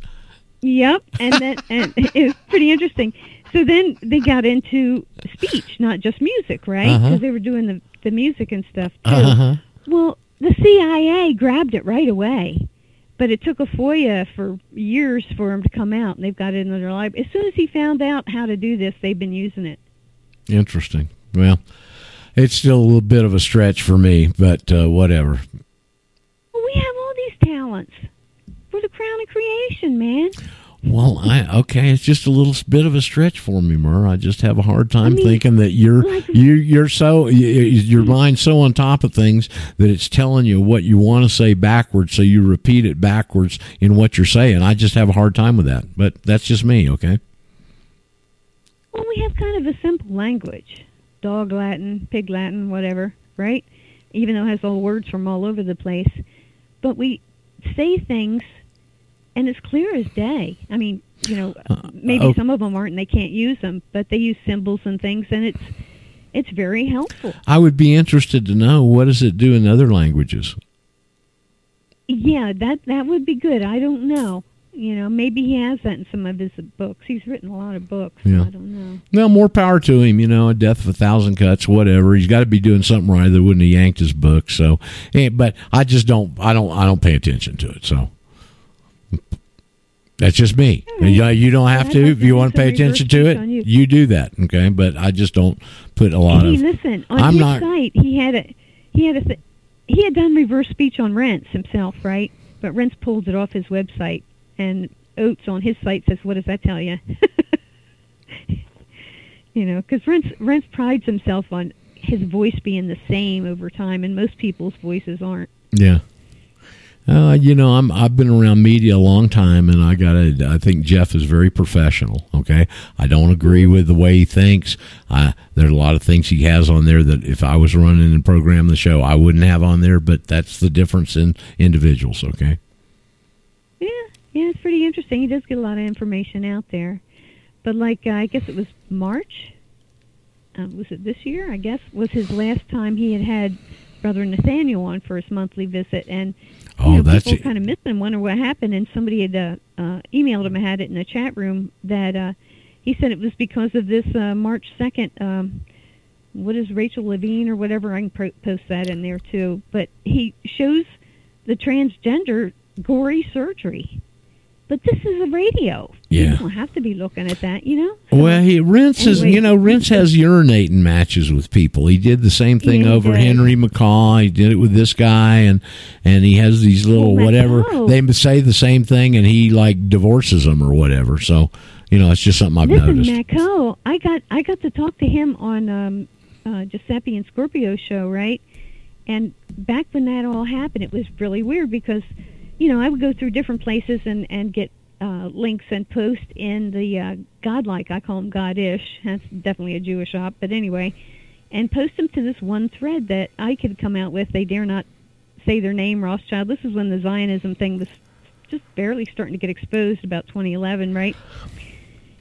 Yep, and then and it was pretty interesting. So then they got into speech, not just music, right? Because Uh-huh. they were doing the the music and stuff too. Uh-huh. Well, the CIA grabbed it right away, but it took a FOIA for years for him to come out, and they've got it in their library. As soon as he found out how to do this, they've been using it. Interesting. Well, it's still a little bit of a stretch for me, but uh, whatever. Well, we have all these talents. We're the crown of creation, man. Well, I okay. It's just a little bit of a stretch for me, Mur. I just have a hard time thinking that you're you you're so your mind's so on top of things that it's telling you what you want to say backwards, so you repeat it backwards in what you're saying. I just have a hard time with that, but that's just me. Okay. Well, we have kind of a simple language dog Latin, pig Latin, whatever, right? Even though it has all words from all over the place. But we say things, and it's clear as day. I mean, you know, maybe oh. some of them aren't and they can't use them, but they use symbols and things, and it's it's very helpful. I would be interested to know what does it do in other languages. Yeah, that that would be good. I don't know. You know, maybe he has that in some of his books. He's written a lot of books. Yeah. I don't know. Well, more power to him. You know, a death of a thousand cuts, whatever. He's got to be doing something right. They wouldn't have yanked his book. So, eh, but I just don't. I don't. I don't pay attention to it. So that's just me. You, you don't have to if you want to pay attention to it. you. You do that, okay? But I just don't put a lot hey, of. listen, on I'm his not. site, he had a he had a he had done reverse speech on Rense himself, right? But Rense pulled it off his website, and Oates on his site says, "What does that tell you?" you know, because Rense Rense prides himself on his voice being the same over time, and most people's voices aren't. Yeah. Uh, you know, I'm I've been around media a long time, and I gotta. I think Jeff is very professional. Okay, I don't agree with the way he thinks. I, there's a lot of things he has on there that if I was running and programming the show, I wouldn't have on there. But that's the difference in individuals. Okay. Yeah, yeah, it's pretty interesting. He does get a lot of information out there. But like, uh, I guess it was March. Uh, was it this year? I guess was his last time he had had Brother Nathaniel on for his monthly visit, and Oh, know, that's people kind of missed him, wonder what happened. And somebody had uh, uh, emailed him, I had it in the chat room that uh, he said it was because of this uh, March second. Um, what is Rachel Levine or whatever? I can pro- post that in there too. But he shows the transgender gory surgery. But this is a radio. Yeah. You don't have to be looking at that, you know? Well, he Rense is Anyway. you know Rense has urinating matches with people. He did the same thing Yeah, over. Henry Makow. He did it with this guy, and and he has these little Well, whatever McCaw- they say the same thing, and he like divorces them or whatever. So you know, it's just something I've Listen, noticed. I got I got to talk to him on um, uh, Giuseppe and Scorpio show, right? And back when that all happened, it was really weird because, you know, I would go through different places and and get uh, links and post in the uh, godlike. I call them godish. That's definitely a Jewish shop, but anyway, and post them to this one thread that I could come out with. They dare not say their name, Rothschild. This is when the Zionism thing was just barely starting to get exposed about 2011, right?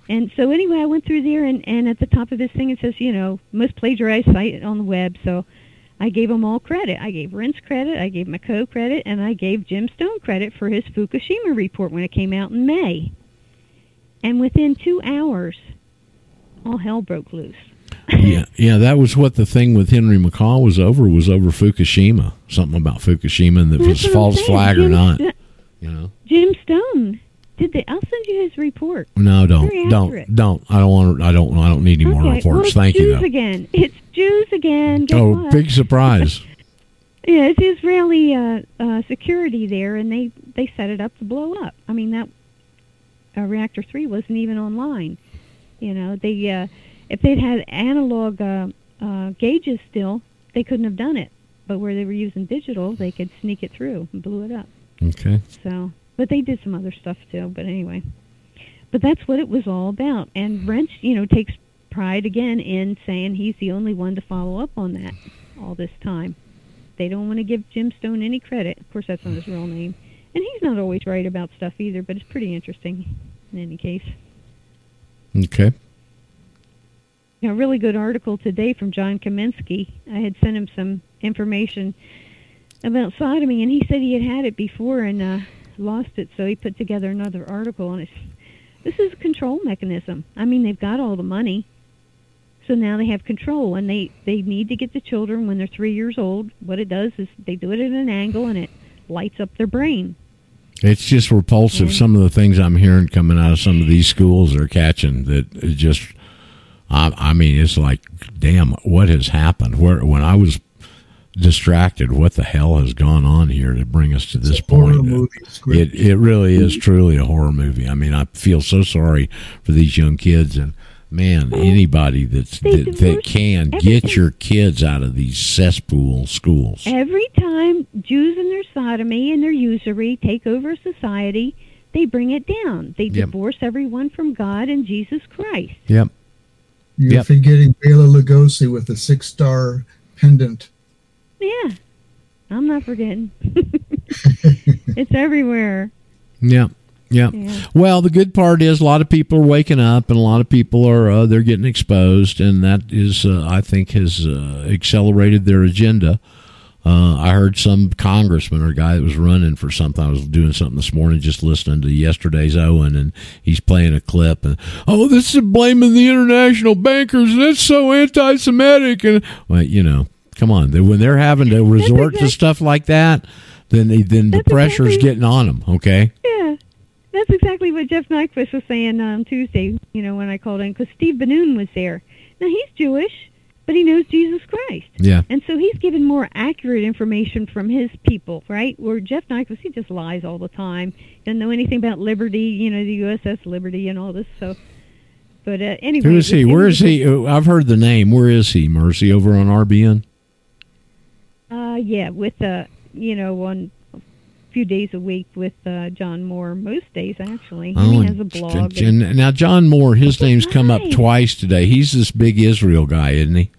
And so anyway, I went through there, and, and at the top of this thing it says, you know, most plagiarized site on the web. So I gave them all credit. I gave Rense credit, I gave Makow credit, and I gave Jim Stone credit for his Fukushima report when it came out in May. And within two hours, all hell broke loose. yeah, yeah, that was what the thing with Henry Makow was over. Was over Fukushima. Something about Fukushima and That's it's what false flag or not. Sto- You know. Jim Stone did they? I'll send you his report. No, don't, don't, don't. I don't want. I don't. I don't need any more Okay, well, reports. it's Thank you. Though. again. It's Jews again. Guess Oh, what? big surprise. Yeah, it's Israeli uh, uh, security there, and they they set it up to blow up. I mean that uh, reactor three wasn't even online. You know, they uh, if they'd had analog uh, uh, gauges still, they couldn't have done it. But where they were using digital, they could sneak it through and blew it up. Okay. So, but they did some other stuff too. But anyway, but that's what it was all about. And Rense, you know, takes pride again in saying he's the only one to follow up on that all this time. They don't want to give Jim Stone any credit. Of course, that's not his real name, and he's not always right about stuff either. But it's pretty interesting in any case. Okay. a really good article today from John Kaminski. I had sent him some information about sodomy, and he said he had had it before and uh, lost it, so he put together another article on it. This is a control mechanism. I mean, they've got all the money, so now they have control, and they they need to get the children when they're three years old. What it does is they do it at an angle, and it lights up their brain. It's just repulsive. Some of the things I'm hearing coming out of some of these schools are catching that it just. I, I mean, it's like, damn, what has happened? Where when I was distracted, what the hell has gone on here to bring us to this horror point? movie. It it really is truly a horror movie. I mean, I feel so sorry for these young kids and. Man, anybody that's, that, that divorce can get your kids out of these cesspool schools. Every time Jews and their sodomy and their usury take over society, they bring it down. They Yep. divorce everyone from God and Jesus Christ. Yep. You're Yep. forgetting Bela Lugosi with the six star pendant. Yeah, I'm not forgetting. it's everywhere. Yeah. Yeah. Yeah. Well, the good part is a lot of people are waking up, and a lot of people are uh, they're getting exposed, and that is, uh, I think, has uh, accelerated their agenda. Uh, I heard some congressman or guy that was running for something. I was doing something this morning, just listening to yesterday's Owen, and he's playing a clip. And oh, this is blaming the international bankers. That's so anti-Semitic. And well, you know, come on. They- When they're having to resort to stuff like that, then they, then the pressure's getting on them. Okay. Yeah, that's exactly what Jeff Nyquist was saying on Tuesday. You know, when I called in, because Steve Benoon was there. Now he's Jewish, but he knows Jesus Christ. Yeah. And so he's given more accurate information from his people, right? Where Jeff Nyquist, he just lies all the time. Doesn't know anything about liberty, you know, the USS Liberty and all this. So, but uh, anyway. Who is he? Where is he? Oh, I've heard the name. Where is he? Mercy over on RBN. Uh, yeah, with uh, you know, on few days a week with uh, John Moore. Most days, actually. And he has a blog. and- and now John Moore, his name's come up twice today. He's this big Israel guy, isn't he?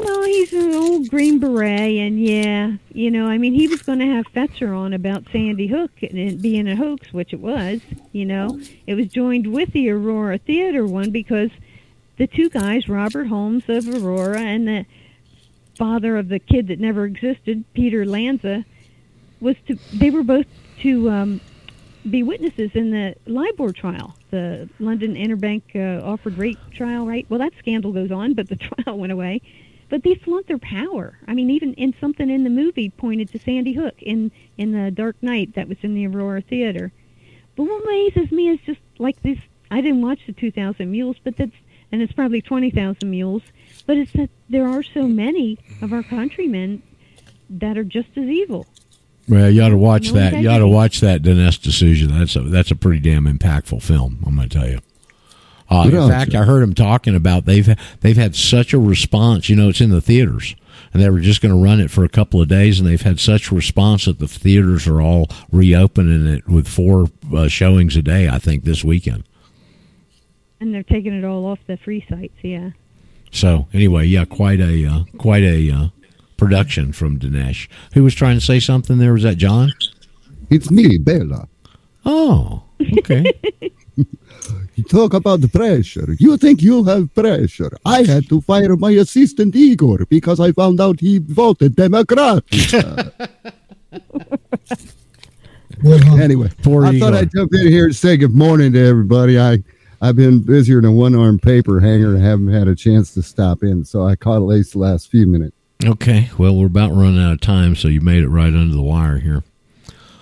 Well, he's an old Green Beret, and yeah, you know, I mean, he was going to have Fetzer on about Sandy Hook and it being a hoax, which it was. You know, it was joined with the Aurora Theater one because the two guys, Robert Holmes of Aurora and the father of the kid that never existed, Peter Lanza, was to they were both to um, be witnesses in the LIBOR trial, the London Interbank uh, Offered Rate trial, right? Well, that scandal goes on, but the trial went away. But they flaunt their power. I mean, even in something in the movie pointed to Sandy Hook in in the Dark Knight that was in the Aurora Theater. But what amazes me is just like this. I didn't watch the 2,000 Mules, but that's and it's probably 20,000 Mules. But it's that there are so many of our countrymen that are just as evil. Well, you ought to watch No that. You ought to watch that Dinesh D'Souza. That's a that's a pretty damn impactful film. I'm going to tell you. Uh, in fact. I heard him talking about they've they've had such a response. You know, it's in the theaters, and they were just going to run it for a couple of days, and they've had such response that the theaters are all reopening it with four uh, showings a day. I think this weekend. And they're taking it all off the free sites, yeah. So anyway, yeah, quite a uh, quite a uh, production from Dinesh. Who was trying to say something there? Was that John? It's me, Bella. Oh, okay. You talk about the pressure. You think you have pressure. I had to fire my assistant Igor because I found out he voted Democrat. anyway, Poor I thought I'd jump in here and say good morning to everybody. I, I've been busier than a one armed paper hanger and haven't had a chance to stop in, so I caught at least the last few minutes. Okay. Well, we're about running out of time, so you made it right under the wire here.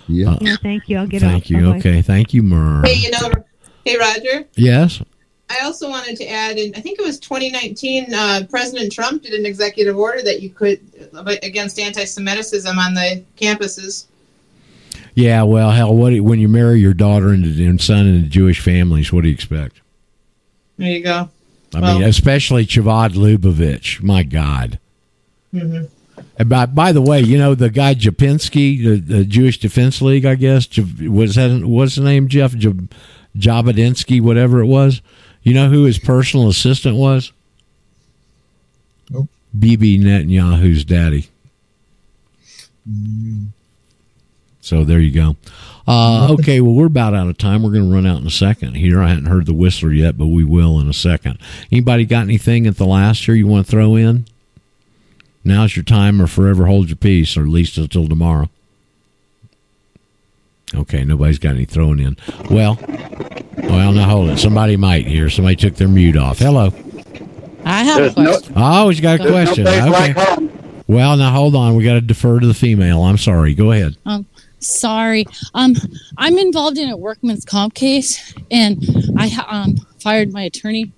Yeah. Uh, Yeah, thank you. I'll get thank off. you. Bye-bye. Okay. Thank you, Murr. Hey, you know, hey Roger. Yes. I also wanted to add, and I think it was 2019, uh, President Trump did an executive order that you could against anti-Semitism on the campuses. Yeah. Well, hell, what do- when you marry your daughter and, and son into Jewish families, what do you expect? There you go. I Well- mean, especially Chabad Lubavitch. My God. Hmm And by, by the way, you know the guy Japinski, the, the Jewish Defense League, I guess. Was that what's the name? Jeff J- Jabotinsky, whatever it was. You know who his personal assistant was? Nope. Bibi Netanyahu's daddy. So there you go. Uh, okay, well, we're about out of time. We're going to run out in a second here. I hadn't heard the whistler yet, but we will in a second. Anybody got anything at the last here you want to throw in? Now's your time, or forever hold your peace, or at least until tomorrow. Okay, nobody's got any thrown in. Well, well, now hold it. Somebody might here. Somebody took their mute off. Hello. I have There's a question. Oh, he's got a There's no question. okay. like. Well, now hold on. We got to defer to the female. I'm sorry. Go ahead. Um, sorry. Um, I'm involved in a workman's comp case, and I um fired my attorney.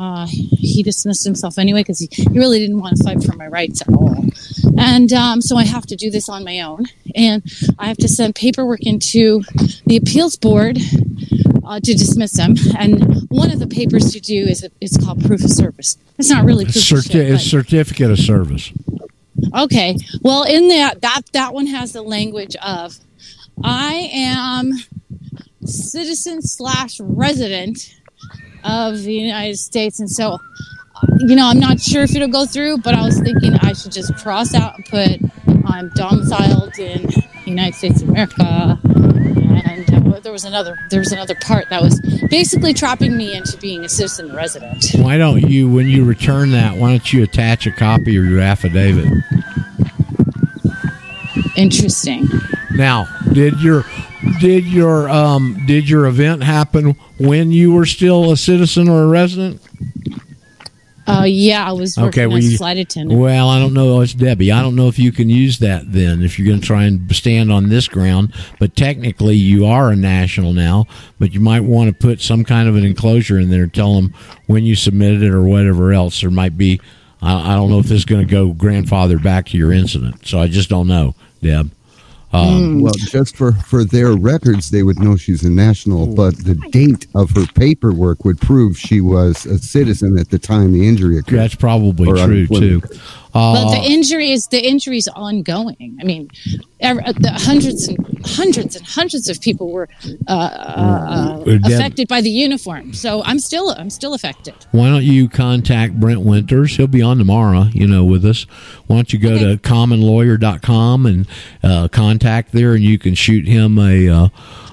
Uh, he dismissed himself anyway because he, he really didn't want to fight for my rights at all. And um, so I have to do this on my own, and I have to send paperwork into the appeals board uh, to dismiss him. And one of the papers to do is it's called proof of service. It's not really proof Certi- shit, but- it's certificate of service. Okay. Well, in that that that one has the language of I am citizen slash resident of the United States, and so you know I'm not sure if it'll go through, but I was thinking I should just cross out and put I'm domiciled in the United States of America. And uh, there was another there was another part that was basically trapping me into being a citizen resident. Why don't you, when you return that, why don't you attach a copy of your affidavit? Interesting. Now, did your did your um did your event happen when you were still a citizen or a resident? Uh, yeah, I was working Okay, well, you- flight attendant. Well, I don't know. It's Debbie. I don't know if you can use that then if you're going to try and stand on this ground. But technically, you are a national now. But you might want to put some kind of an enclosure in there. Tell them when you submitted it or whatever else. There might be. I, I don't know if this is going to go grandfather back to your incident. So I just don't know, Deb. Um, well, just for, for their records, they would know she's a national, but the date of her paperwork would prove she was a citizen at the time the injury occurred. That's probably Or true too. Uh, but the injury is the injury is ongoing. I mean, ever, the hundreds and hundreds and hundreds of people were uh, uh, Uh, affected by the uniform. So I'm still I'm still affected. Why don't you contact Brent Winters? He'll be on tomorrow, you know, with us. Why don't you go to commonlawyer.com and uh, contact there, and you can shoot him a uh,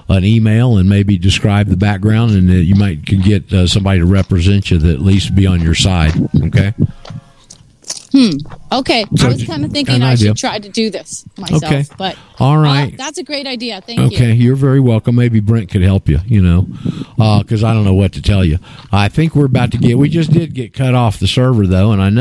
an email and maybe describe the background, and uh, you might can get uh, somebody to represent you that at least be on your side. Okay. Hmm. Okay. So I was kind of thinking I idea. should try to do this myself. Okay. But all right, uh, that's a great idea. Thank okay, you. Okay, you're very welcome. Maybe Brent could help you, you know, because I don't know what to tell you. I think we're about to get, we just did get cut off the server, though, and I know.